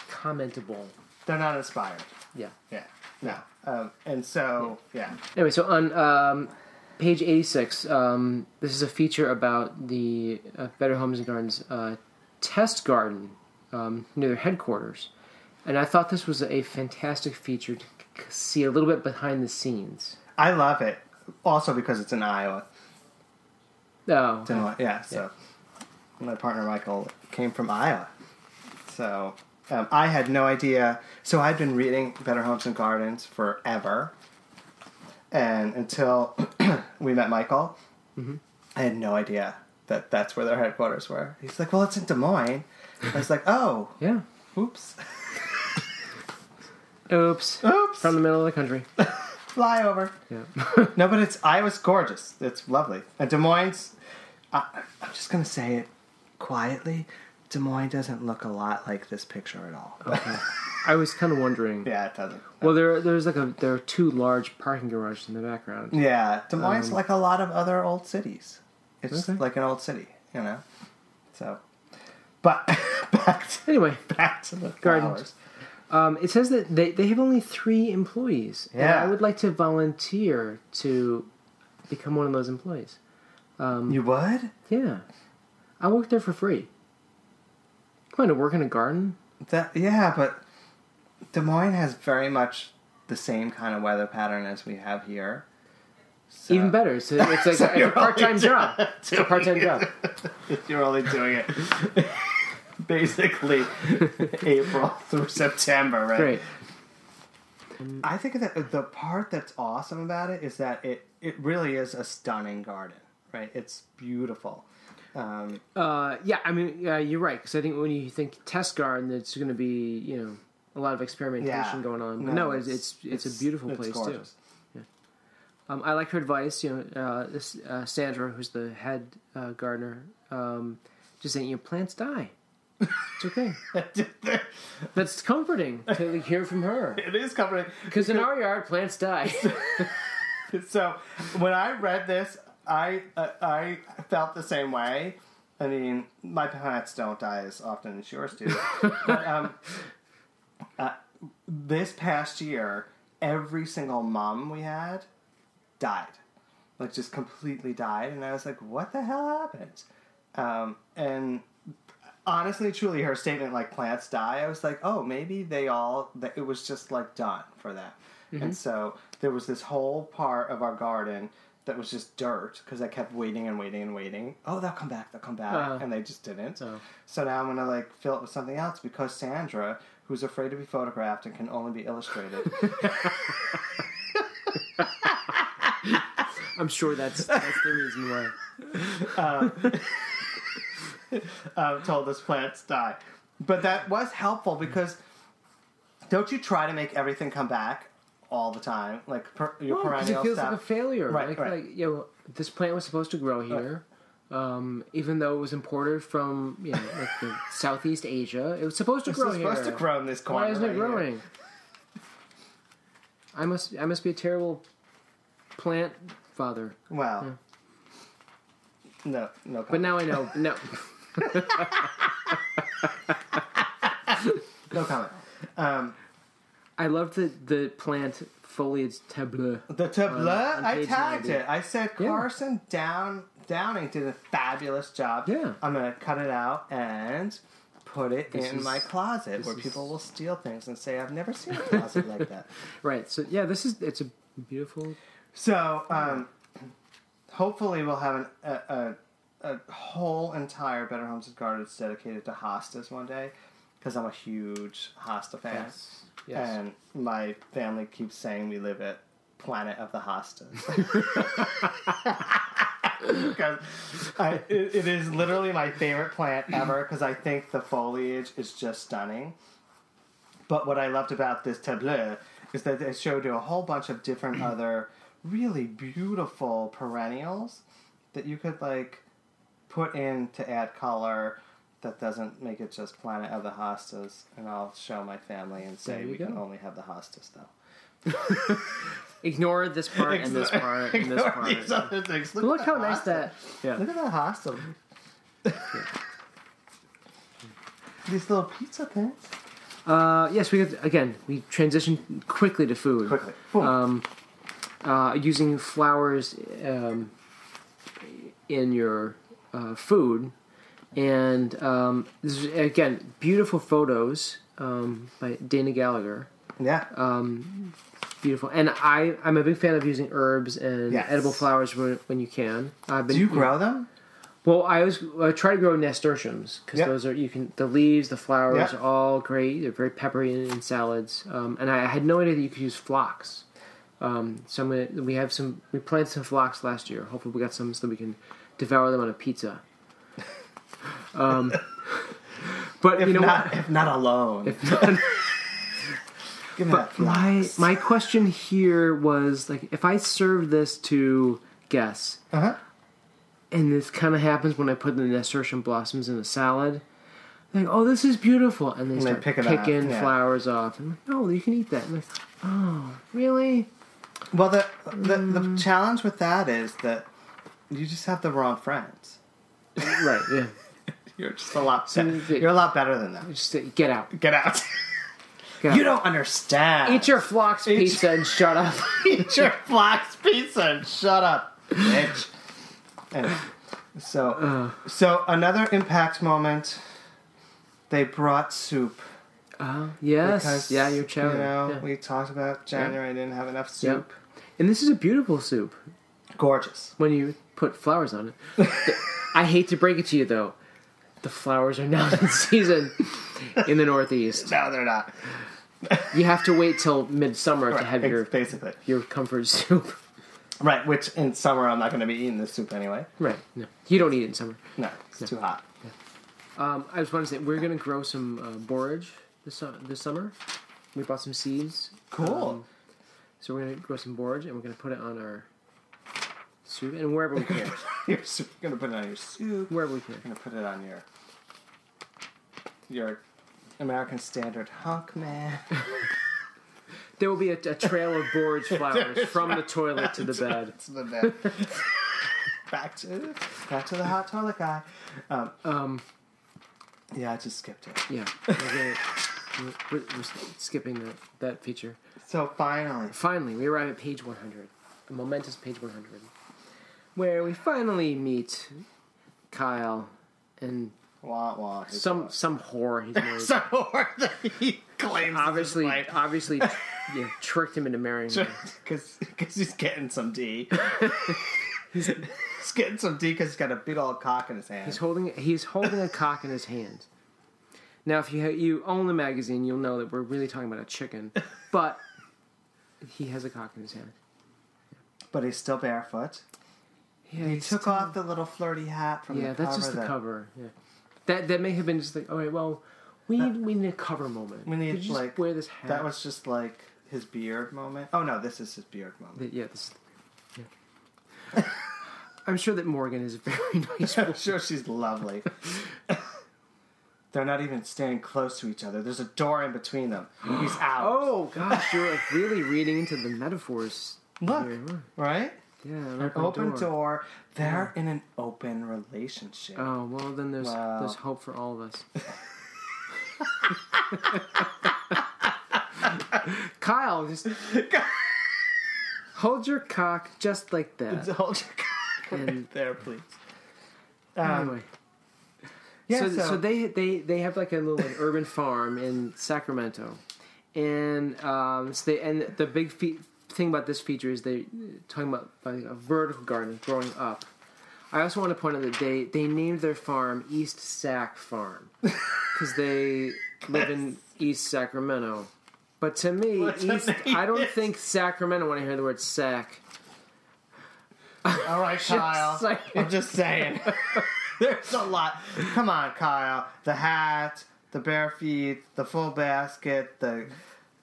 S2: commentable.
S3: They're not inspired.
S2: Yeah.
S3: Yeah. No. Um, and so yeah.
S2: Anyway, so on um, page 86, um, this is a feature about the uh, Better Homes and Gardens uh, test garden um, near their headquarters. And I thought this was a fantastic feature to see a little bit behind the scenes.
S3: I love it. Also because it's in Iowa.
S2: Oh,
S3: It's in Yeah. So my partner Michael came from Iowa. So um, I had no idea. So I'd been reading Better Homes and Gardens forever, and until we met Michael, I had no idea that that's where their headquarters were. He's like, well, it's in Des Moines. I was like, oh,
S2: Yeah.
S3: oops,
S2: Oops.
S3: oops,
S2: From the middle of the country.
S3: fly over.
S2: Yeah.
S3: No, but it's Iowa's gorgeous. It's lovely. And Des Moines, I, I'm just gonna say it quietly. Des Moines doesn't look a lot like this picture at all.
S2: okay. I was kind of wondering.
S3: yeah, it doesn't.
S2: Well, there there's like a there are two large parking garages in the background.
S3: Yeah, Des Moines
S2: Um,
S3: like a lot of other old cities. It's
S2: Okay.
S3: like an old city, you know. So, but back to,
S2: Anyway,
S3: back to the
S2: Gardens. Um, it says that they, they have only three employees. And
S3: Yeah.
S2: I would like to volunteer to become one of those employees. Um,
S3: You would?
S2: yeah. I work there for free. Come on, to work in a garden?
S3: That yeah, but Des Moines has very much the same kind of weather pattern as we have here. So-
S2: Even better. It's, a, it's, like
S3: So
S2: a, a part time job. It's a part time job.
S3: You're only doing it basically April through September, right?
S2: Great.
S3: I think that the part that's awesome about it is that it it really is a stunning garden, right? It's beautiful. Um,
S2: Uh, yeah, I mean, yeah, you're right. Because I think when you think test garden, it's going to be you know a lot of experimentation
S3: yeah,
S2: going on. But no, it's it's, it's, a beautiful
S3: it's
S2: place
S3: gorgeous.
S2: too. Um, I like her advice. You know, uh, this uh, Sandra, who's the head uh, gardener, um, just saying, you know, plants die. It's okay. That's comforting to hear from her.
S3: it is comforting.
S2: Because in our yard, plants die.
S3: so when I read this, I uh, I felt the same way. I mean, my plants don't die as often as yours do. but um, uh, this past year, every single mom we had died, like just completely died, and I was like, "What the hell happened?" Um, and honestly, truly, her statement like plants die. I was like, "Oh, maybe they all." It was just like done for them, and so there was this whole part of our garden that was just dirt because I kept waiting and waiting and waiting. Oh, they'll come back. They'll come back,
S2: Uh-huh.
S3: and they just didn't.
S2: So.
S3: So now I'm gonna like fill it with something else because Sandra, who's afraid to be photographed and can only be illustrated,
S2: I'm sure that's that's the reason why.
S3: uh, told us plants die. But that was helpful because don't you try to make everything come back all the time, like per, your
S2: Well,
S3: perennial
S2: it feels like a failure.
S3: Right,
S2: like,
S3: right.
S2: like you know, this plant was supposed to grow here, um, even though it was imported from you know like the Southeast Asia. It was supposed to
S3: This
S2: grow here.
S3: supposed to grow in this corner.
S2: Why isn't it
S3: right here.
S2: growing? I must I must be a terrible plant father.
S3: Well, no, no.
S2: But now I know. No,
S3: no comment. Um,
S2: I love the the plant foliage tableau.
S3: the tableau,
S2: on
S3: I tagged
S2: 90.
S3: it. I said
S2: Yeah.
S3: Carson Down Downing did a fabulous job.
S2: Yeah.
S3: I'm gonna cut it out and put it
S2: This
S3: in
S2: is-
S3: my closet where
S2: is-
S3: people will steal things and say, "I've never seen a closet like that."
S2: Right. So yeah, this is it's a beautiful.
S3: So, um, hopefully, we'll have an, a, a, a whole entire Better Homes and Gardens dedicated to hostas one day because I'm a huge hosta fan.
S2: Yes. Yes.
S3: And my family keeps saying we live at Planet of the Hostas. Because I, it, it is literally my favorite plant ever because I think the foliage is just stunning. But what I loved about this tableau is that it showed you a whole bunch of different other really beautiful perennials that you could like put in to add color that doesn't make it just planet of the hostas and I'll show my family and say we can only have the hostas though.
S2: Ignore this part and this part and this part.
S3: these other things. Look,
S2: Look how nice
S3: hosta.
S2: that. Yeah.
S3: Look at that hostel. These little pizza things.
S2: Uh, yes, we got again. We transitioned quickly to food.
S3: Quickly.
S2: Um, uh, using flowers um, in your uh, food, and um, this is again beautiful photos um, by Dana Gallagher.
S3: yeah.
S2: Um, beautiful, and I I'm a big fan of using herbs and
S3: Yes.
S2: edible flowers when, when you can. I've been
S3: Do you grow them?
S2: Well, I always I try to grow nasturtiums because
S3: Yep.
S2: those are you can the leaves, the flowers
S3: Yep.
S2: are all great. They're very peppery in, in salads. Um, and I had no idea that you could use phlox. Um, so I'm gonna we have some we planted some phlox last year. Hopefully we got some so we can devour them on a pizza. But
S3: If
S2: you know
S3: not,
S2: what?
S3: if not alone.
S2: If not,
S3: Give me that
S2: my my question here was like, if I serve this to guests,
S3: Uh-huh.
S2: and this kind of happens when I put the nasturtium blossoms in a salad. Like, oh, this is beautiful, and they
S3: they
S2: start
S3: pick
S2: picking
S3: yeah.
S2: flowers off. And I'm like, no, you can eat that. And like, oh, really?
S3: Well, the, the
S2: Mm.
S3: the challenge with that is that you just have the wrong friends.
S2: right? Yeah.
S3: You're just a lot.
S2: So
S3: be- you're a lot better than that.
S2: Just uh, get out.
S3: Get out.
S2: Get out.
S3: you don't understand.
S2: Eat your phlox
S3: Eat-
S2: pizza and shut up.
S3: Eat your flax pizza and shut up, bitch. Anyway, so
S2: Uh.
S3: so another impact moment. They brought soup.
S2: Uh, yes.
S3: Because,
S2: yeah, you're chowing.
S3: You know,
S2: yeah.
S3: we talked about January didn't have enough
S2: Yeah.
S3: soup.
S2: And this is a beautiful soup
S3: Gorgeous.
S2: when you put flowers on it. I hate to break it to you, though. The flowers are not in season in the Northeast.
S3: No, they're not.
S2: You have to wait till midsummer to have your
S3: basically
S2: your comfort soup.
S3: right. Which in summer I'm not going to be eating this soup anyway.
S2: Right. No, you don't eat it in summer.
S3: No, it's too hot.
S2: Um, I just want to say we're gonna grow some uh, borage this su- this summer. We bought some seeds.
S3: Cool.
S2: Um, so we're gonna grow some borage and we're gonna put it on our soup and wherever we can.
S3: Your soup. You're gonna put it on your soup.
S2: wherever we can.
S3: You're gonna put it on your your American Standard hunk man.
S2: There will be a, a trail of borage flowers from the toilet to the bed.
S3: to the bed. back to back to the hot toilet guy. Um,
S2: Um,
S3: yeah, I just skipped it.
S2: yeah, we're, we're, we're skipping that that feature.
S3: So finally,
S2: Finally, we arrive at page 100, the momentous page 100, where we finally meet Kyle and
S3: wah wah.
S2: some some whore he's married.
S3: some whore that he claims
S2: obviously, obviously, yeah, tricked him into marrying
S3: because because he's getting some D. he's getting some D because he's got a big old cock in his hand.
S2: He's holding he's holding a cock in his hand. Now, if you you own the magazine, you'll know that we're really talking about a chicken, but he has a cock in his hand.
S3: but he's still barefoot.
S2: Yeah,
S3: He took off the little flirty hat from
S2: Yeah,
S3: the cover.
S2: Yeah, that's just the
S3: that-
S2: cover. Yeah, that that may have been just like, all right, well, we need we need a cover moment.
S3: We need,
S2: you
S3: like,
S2: wear this hat.
S3: That was just like his beard moment. Oh no, this is his beard moment.
S2: yeah. This. Yeah. I'm sure that Morgan is very nice.
S3: I'm sure she's lovely. They're not even standing close to each other. There's a door in between them. He's out.
S2: Oh gosh, you're really reading into the metaphors.
S3: Look, right?
S2: Yeah, an
S3: An
S2: open,
S3: open
S2: door.
S3: door. They're in an open relationship.
S2: Oh well, then there's
S3: Wow.
S2: there's hope for all of us. Kyle, just hold your cock just like that.
S3: Hold your cock right
S2: And-
S3: there, please.
S2: Anyway,
S3: Yeah,
S2: so, so they they they have like a little like, urban farm in Sacramento, and um, so they and the big fe- thing about this feature is they talking about like a vertical garden growing up. I also want to point out that they they named their farm East Sac Farm because they live in East Sacramento. But to me,
S3: What's
S2: East, I don't think Sacramento when I hear the word sac.
S3: All right, Kyle.
S2: saying.
S3: I'm just saying. There's a lot. Come on, Kyle. The hat, the bare feet, the full basket, the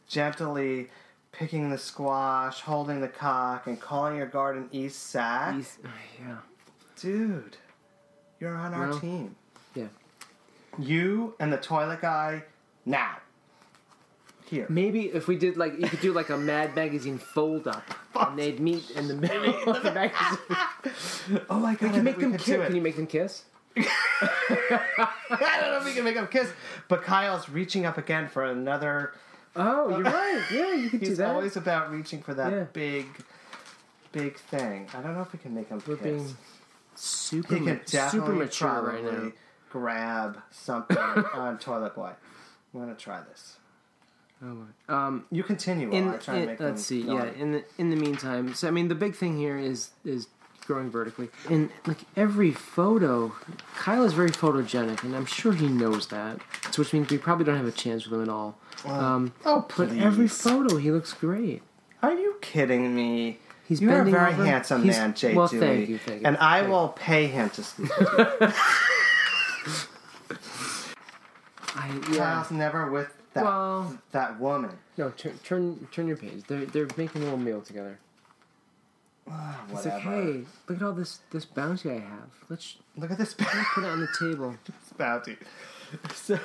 S3: gently picking the squash, holding the cock, and calling your garden East Sac.
S2: East, oh, yeah.
S3: Dude, you're on our
S2: Well,
S3: team.
S2: Yeah.
S3: You and the toilet guy now. Here.
S2: Maybe if we did like you could do like a Mad Magazine fold up, and they'd meet in the middle of the magazine.
S3: Oh my god,
S2: You
S3: I
S2: can make
S3: we
S2: them kiss. Can you make them kiss?
S3: I don't know if we can make them kiss, but Kyle's reaching up again for another.
S2: Oh, you're right. Yeah, you could do
S3: He's
S2: that.
S3: always about reaching for that
S2: Yeah.
S3: big, big thing. I don't know if we can make him
S2: We're being super,
S3: he can definitely
S2: super mature right
S3: probably
S2: now.
S3: grab something on Toilet Boy. I'm gonna try this.
S2: Oh my. Um,
S3: You continue while
S2: in,
S3: I try
S2: in-
S3: make
S2: let's see. Yeah. In the in the meantime, so I mean, the big thing here is is growing vertically, and like every photo, Kyle is very photogenic, and I'm sure he knows that. So which means we probably don't have a chance with him at all. Um,
S3: oh,
S2: but every photo, he looks great.
S3: Are you kidding me?
S2: He's
S3: You're a
S2: bending
S3: very
S2: over.
S3: handsome
S2: He's-
S3: man, Jay
S2: Well,
S3: Dewey,
S2: thank you, thank you.
S3: and I
S2: Thank you.
S3: will pay him to sleep with you.
S2: yeah.
S3: Kyle's never with that
S2: Well-
S3: that woman.
S2: No, turn turn turn your page. They're they're making a little meal together. It's like,
S3: Whatever.
S2: hey, look at all this this bounty I have. Let's
S3: Look at this Bounty.
S2: put it on the table.
S3: bounty. So,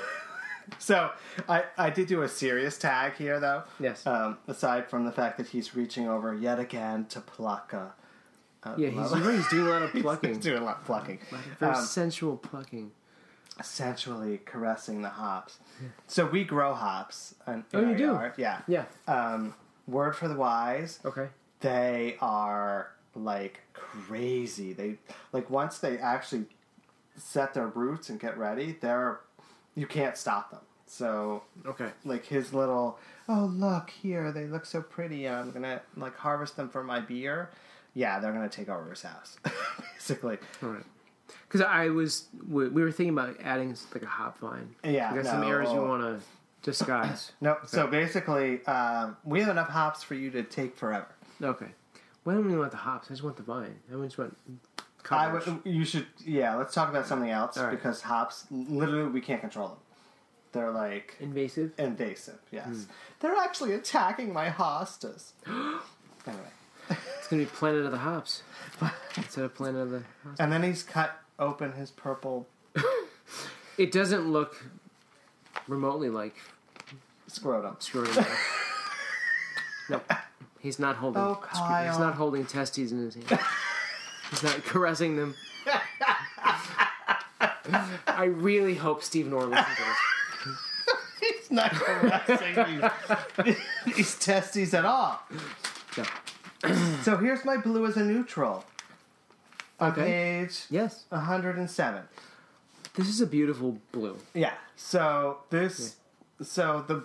S3: so I I did do a serious tag here though.
S2: Yes.
S3: Um, aside from the fact that he's reaching over yet again to pluck a. a
S2: Yeah, he's, he's doing a lot of plucking.
S3: He's doing a lot of plucking.
S2: Very
S3: Um,
S2: sensual plucking.
S3: sensually caressing the hops. So we grow hops. In, in
S2: Oh, you do?
S3: Yard. Yeah.
S2: Yeah.
S3: Um, word for the wise.
S2: Okay.
S3: They are like crazy. They like once they actually set their roots and get ready, they're you can't stop them. So
S2: Okay.
S3: like his little oh look here they look so pretty I'm gonna like harvest them for my beer. Yeah, they're gonna take over his house, basically.
S2: All right. Because I was, we, we were thinking about adding like a hop vine.
S3: Yeah,
S2: You got some
S3: no.
S2: areas you want to disguise.
S3: No, so basically, um, we have enough hops for you to take forever.
S2: Okay. Well, I don't even want the hops. I just want the vine. I just want
S3: I
S2: coverage.
S3: would, you should, yeah. Let's talk about something else
S2: All right.
S3: because hops, literally, we can't control them. They're like
S2: Invasive.
S3: invasive. Yes,
S2: Hmm.
S3: they're actually attacking my hostas. anyway,
S2: It's gonna be Planet of the Hops instead of Planet of the. Hops.
S3: and then he's cut open his purple
S2: It doesn't look remotely like
S3: scrotum.
S2: screwing. no, he's not holding.
S3: Oh,
S2: screw- He's not holding testes in his hand. he's not caressing them. I really hope Steve Norr listens to this.
S3: he's not caressing these, these testes at all.
S2: No.
S3: So here's my blue as a neutral on
S2: Okay.
S3: page
S2: Yes,
S3: 107.
S2: this is a beautiful blue.
S3: Yeah. So this, so the,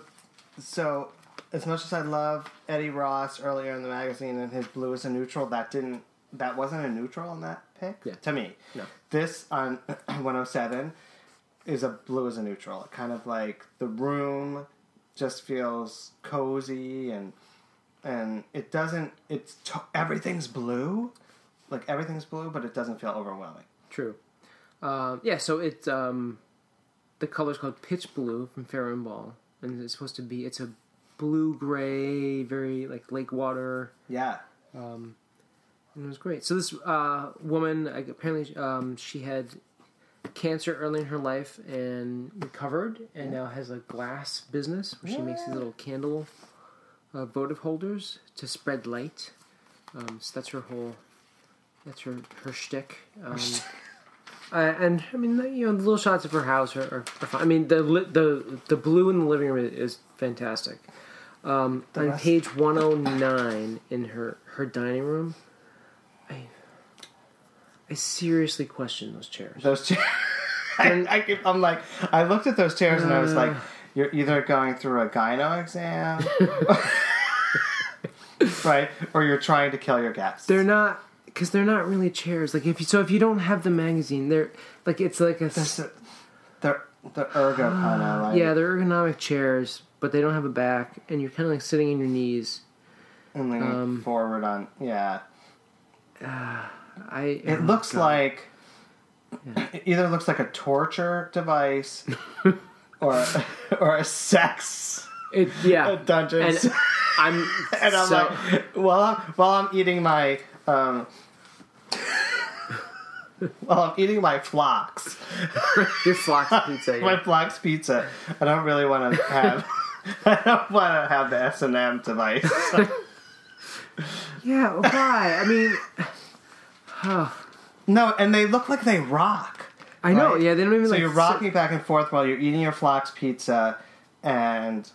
S3: so as much as I love Eddie Ross earlier in the magazine and his blue as a neutral, that didn't, that wasn't a neutral in that pick
S2: Yeah.
S3: to me.
S2: No.
S3: This on 107 is a blue as a neutral. Kind of like the room just feels cozy and and it doesn't. It's to, everything's blue, like everything's blue, but it doesn't feel overwhelming.
S2: True. Um, yeah, so it um, the color's called pitch blue from Farrow and Ball, and it's supposed to be it's a blue gray, very like lake water.
S3: Yeah.
S2: And it was great. So this uh, woman like, apparently um, she had cancer early in her life and recovered, and now has a glass business where she makes these little candle uh, votive holders to spread light. Um, so that's her whole. That's her her shtick. Um, uh, and I mean, you know, the little shots of her house are, are, are fine. I mean, the the the blue in the living room is fantastic. Um, on
S3: rest-
S2: page one hundred nine in her her dining room, I I seriously question those chairs.
S3: Those chairs. I, I, I'm like, I looked at those chairs and I was like,
S2: Uh.
S3: you're either going through a gyno exam, right, or you're trying to kill your guests.
S2: They're not because they're not really chairs. Like if you so if you don't have the magazine, they're like it's like a.
S3: They're, they're, the ergo kind of like,
S2: yeah they're ergonomic chairs, but they don't have a back, and you're kind of like sitting on your knees.
S3: and leaning
S2: um,
S3: forward on, yeah.
S2: I
S3: It
S2: oh,
S3: looks
S2: God.
S3: like it either looks like a torture device or or a sex
S2: it yeah
S3: dungeon.
S2: and I'm
S3: and I'm
S2: so,
S3: like, while I'm while I'm eating my um, while I'm eating my phlox,
S2: your phlox pizza.
S3: my
S2: Yeah.
S3: phlox pizza, I don't really want to have. I don't want to have the S and M device.
S2: yeah, why? I mean,
S3: no, and they look like they rock.
S2: I know.
S3: right?
S2: Yeah, they don't even
S3: So
S2: like.
S3: you're rocking back and forth while you're eating your phlox pizza, and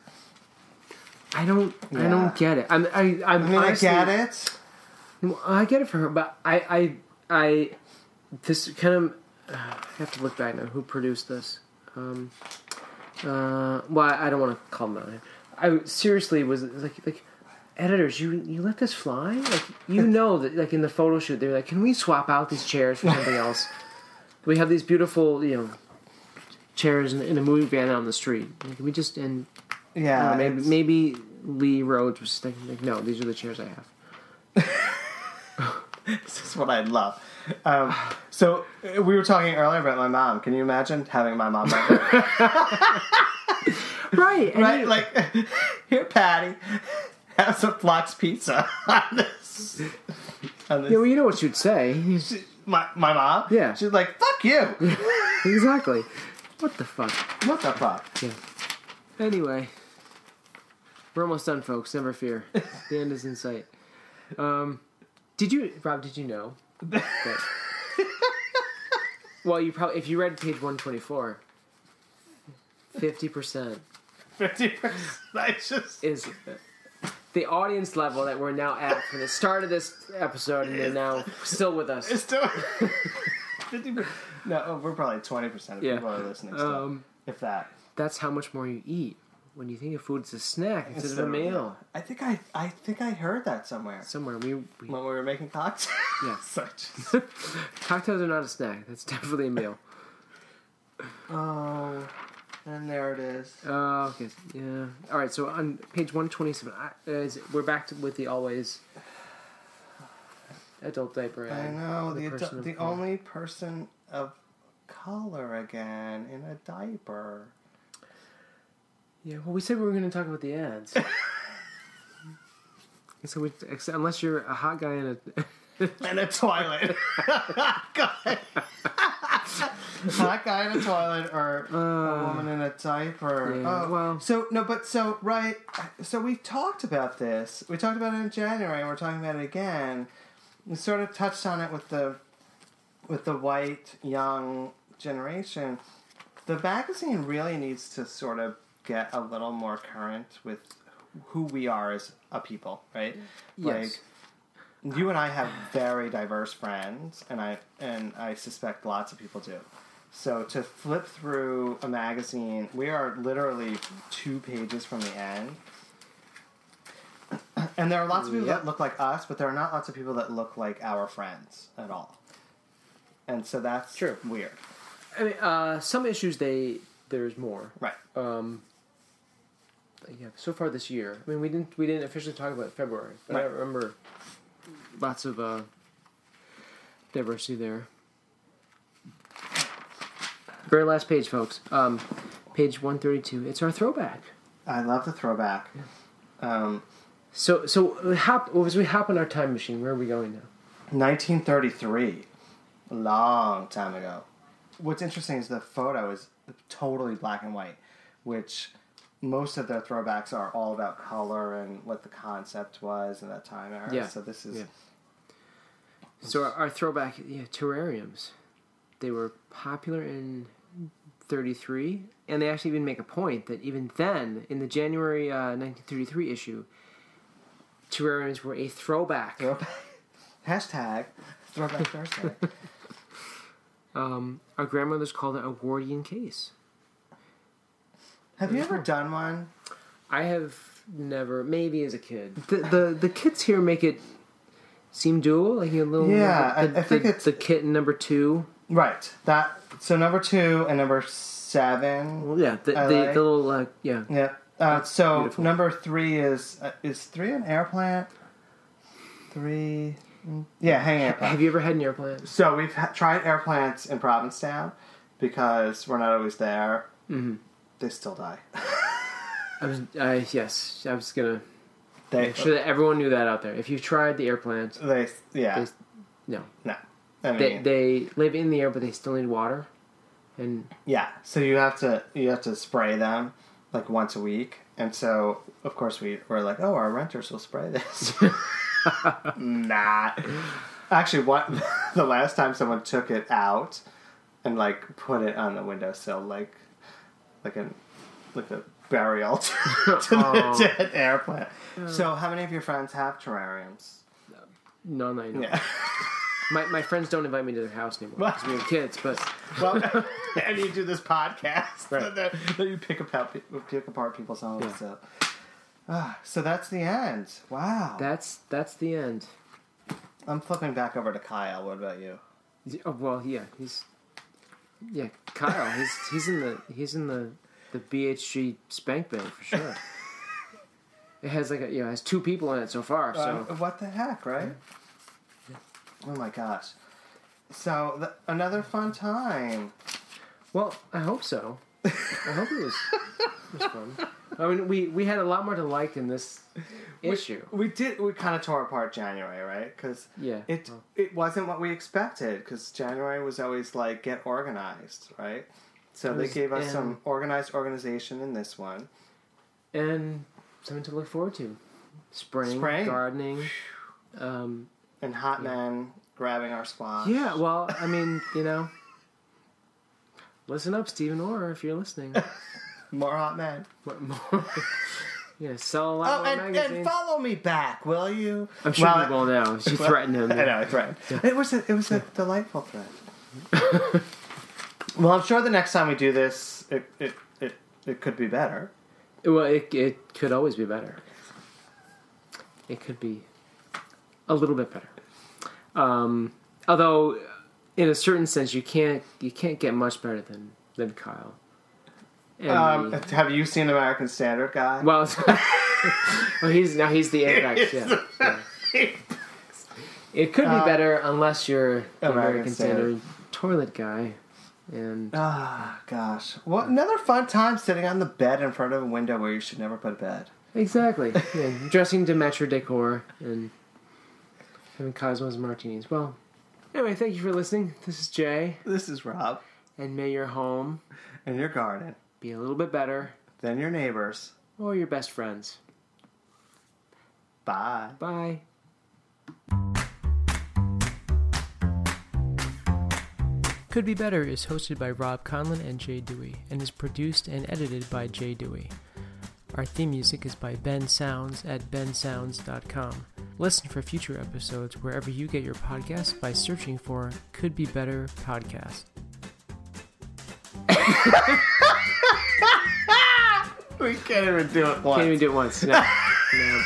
S2: I don't. I don't get it. I'm. I. I'm
S3: I mean,
S2: honestly-
S3: I get it.
S2: I get it for her, but I, I, I, this kind of, uh, I have to look back now. Who produced this? Um, uh, well, I, don't want to call them out. I seriously was like, like, editors, you you let this fly? Like, you know that, like in the photo shoot, they're like, can we swap out these chairs for something else? We have these beautiful, you know, chairs in, in a movie van on the street. Like, can we just and
S3: Yeah,
S2: don't maybe maybe Lee Rhodes was thinking, like, no, these are the chairs I have.
S3: This is what I love. Um, so we were talking earlier about my mom. Can you imagine having my mom
S2: right, and
S3: right?
S2: you-
S3: Like, here, Patty, have some Flux pizza on this. On this.
S2: yeah, well, you know what you'd say.
S3: my my mom.
S2: Yeah.
S3: she's like, "Fuck you."
S2: exactly. What the fuck?
S3: what the fuck?
S2: Yeah. Anyway, we're almost done, folks. Never fear. The end is in sight. Um, did you, Rob? Did you know that? well, you probably if you read page one twenty four. Fifty percent
S3: Fifty percent. That's just.
S2: is the audience level that we're now at from the start of this episode, and they're now still with us.
S3: It's still. 50%. No, oh, we're probably twenty percent of
S2: Yeah.
S3: people are listening. Still,
S2: Um,
S3: if that.
S2: that's how much more you eat when you think of food it's a snack instead of a
S3: Instead
S2: meal.
S3: I think I I think I heard that somewhere
S2: Somewhere we, we
S3: when we were making cocktails.
S2: Yeah.
S3: Such.
S2: cocktails are not a snack. That's definitely a meal.
S3: Oh, and there it is.
S2: Oh, okay. Yeah. All right. So on page one twenty seven, uh, we're back to, with the always adult diaper.
S3: I know the
S2: person
S3: adu- the only person of color again in a diaper.
S2: Yeah. Well, we said we were going to talk about the ads. so we, unless you're a hot guy in a
S3: in a toilet. guy. Hot guy in a toilet or a woman in a diaper.
S2: Uh, yeah,
S3: oh,
S2: well-
S3: so no, but so right. So we talked about this. We talked about it in January. and We're talking about it again. We sort of touched on it with the with the white young generation. The magazine really needs to sort of get a little more current with who we are as a people, right?
S2: Yes.
S3: Like you and I have very diverse friends, and I and I suspect lots of people do. So to flip through a magazine, we are literally two pages from the end. And there are lots of people
S2: Yep.
S3: that look like us, but there are not lots of people that look like our friends at all. And so that's
S2: True.
S3: weird.
S2: I mean, uh, some issues they there's more.
S3: Right.
S2: Um, yeah, so far this year. I mean, we didn't we didn't officially talk about February, but I remember lots of uh, diversity there. Very last page, folks. Um, page one thirty two. It's our throwback.
S3: I love the throwback. Um,
S2: So so hop, as we hop in our time machine, where are we going now?
S3: 1933, a long time ago. What's interesting is the photo is totally black and white, which most of their throwbacks are all about color and what the concept was in that time era.
S2: Yeah.
S3: So this is
S2: Yeah. So our, our throwback yeah, terrariums, they were popular in '33, and they actually even make a point that even then, in the January uh, 1933 issue, terrariums were a throwback.
S3: throwback. Hashtag Throwback Thursday.
S2: Um, our grandmothers called it a Wardian case.
S3: Have you ever done one?
S2: I have never, maybe as a kid. The the, the kits here make it seem dual, like a little
S3: Yeah, I-
S2: the,
S3: I think
S2: the,
S3: it's-
S2: the kit number two.
S3: Right. That. So number two and number seven.
S2: Well, yeah, the, the,
S3: like-
S2: the little uh, yeah.
S3: Yeah. Uh, so
S2: beautiful.
S3: number three is uh, is three an air plant? Three. mm, Yeah, hang on.
S2: Have you ever had an air plant?
S3: So we've ha- tried air plants in Provincetown because we're not always there.
S2: Mm-hmm.
S3: They still die.
S2: I was, I yes, I was gonna
S3: They,
S2: make sure that everyone knew that out there. If you've tried the air plant,
S3: they, yeah,
S2: They- no,
S3: no. I mean,
S2: they they live in the air, but they still need water. And
S3: yeah. So you have to you have to spray them like once a week, and so of course we were like, oh, our renters will spray this. Not. Actually, what the last time someone took it out and like put it on the windowsill, like like a like a burial to, to
S2: Oh.
S3: the dead air plant. So, how many of your friends have terrariums?
S2: none I know.
S3: Yeah.
S2: My my friends don't invite me to their house anymore because we have kids. But
S3: well, and you do this podcast
S2: Right.
S3: that, that you pick apart pick apart people's homes.
S2: Yeah.
S3: So. Ah, so that's the end. Wow.
S2: that's that's the end.
S3: I'm flipping back over to Kyle. What about you?
S2: Oh, well, yeah, he's yeah, Kyle. He's he's in the he's in the the BHG spank bank for sure. it has like a you know it has two people in it so far. So
S3: Um, what the heck, right? Oh my gosh. so th- another fun time.
S2: Well, I hope so. I hope it was, it was fun. I mean, we, we had a lot more to like in this issue.
S3: We did. We kind of tore apart January, right? Because
S2: Yeah.
S3: it it wasn't what we expected. Because January was always like get organized, right? So
S2: It
S3: they gave us
S2: and-
S3: some organized organization in this one.
S2: and something to look forward to. Spring,
S3: Spring.
S2: gardening. Um,
S3: And Hot Man grabbing our squash.
S2: yeah, well, I mean, you know, listen up, Stephen Orr, if you're listening.
S3: More Hot Man.
S2: What more? yeah, sell a lot
S3: Oh, and, and follow me back, will you?
S2: I'm sure
S3: Well,
S2: you will now. She threatened him.
S3: I know, I threatened. It was a, it was a delightful threat. well, I'm sure the next time we do this, it it, it, it could be better.
S2: Well, it, it could always be better. It could be a little bit better. Um, although, in a certain sense, you can't you can't get much better than than Kyle. And
S3: Um, have you seen American Standard Guy?
S2: well, well, he's now he's the apex. Yeah, yeah. It could be
S3: Uh,
S2: better unless you're the
S3: American
S2: American
S3: Standard.
S2: Standard toilet guy, and
S3: Ah, gosh. What another fun time sitting on the bed in front of a window where you should never put a bed.
S2: Exactly. Yeah, dressing to match your decor and having Cosmos martinis. Well, anyway, thank you for listening. This is Jay,
S3: This is Rob.
S2: and may your home
S3: and your garden.
S2: Be a little bit better
S3: than your neighbors.
S2: or your best friends.
S3: Bye.
S2: Bye. Could Be Better is hosted by Rob Conlon and Jay Dewey and is produced and edited by Jay Dewey. Our theme music is by Ben Sounds at bensounds.com. Listen for future episodes wherever you get your podcasts by searching for Could Be Better Podcast.
S3: We can't even do it once.
S2: Can't even do it once. No. no.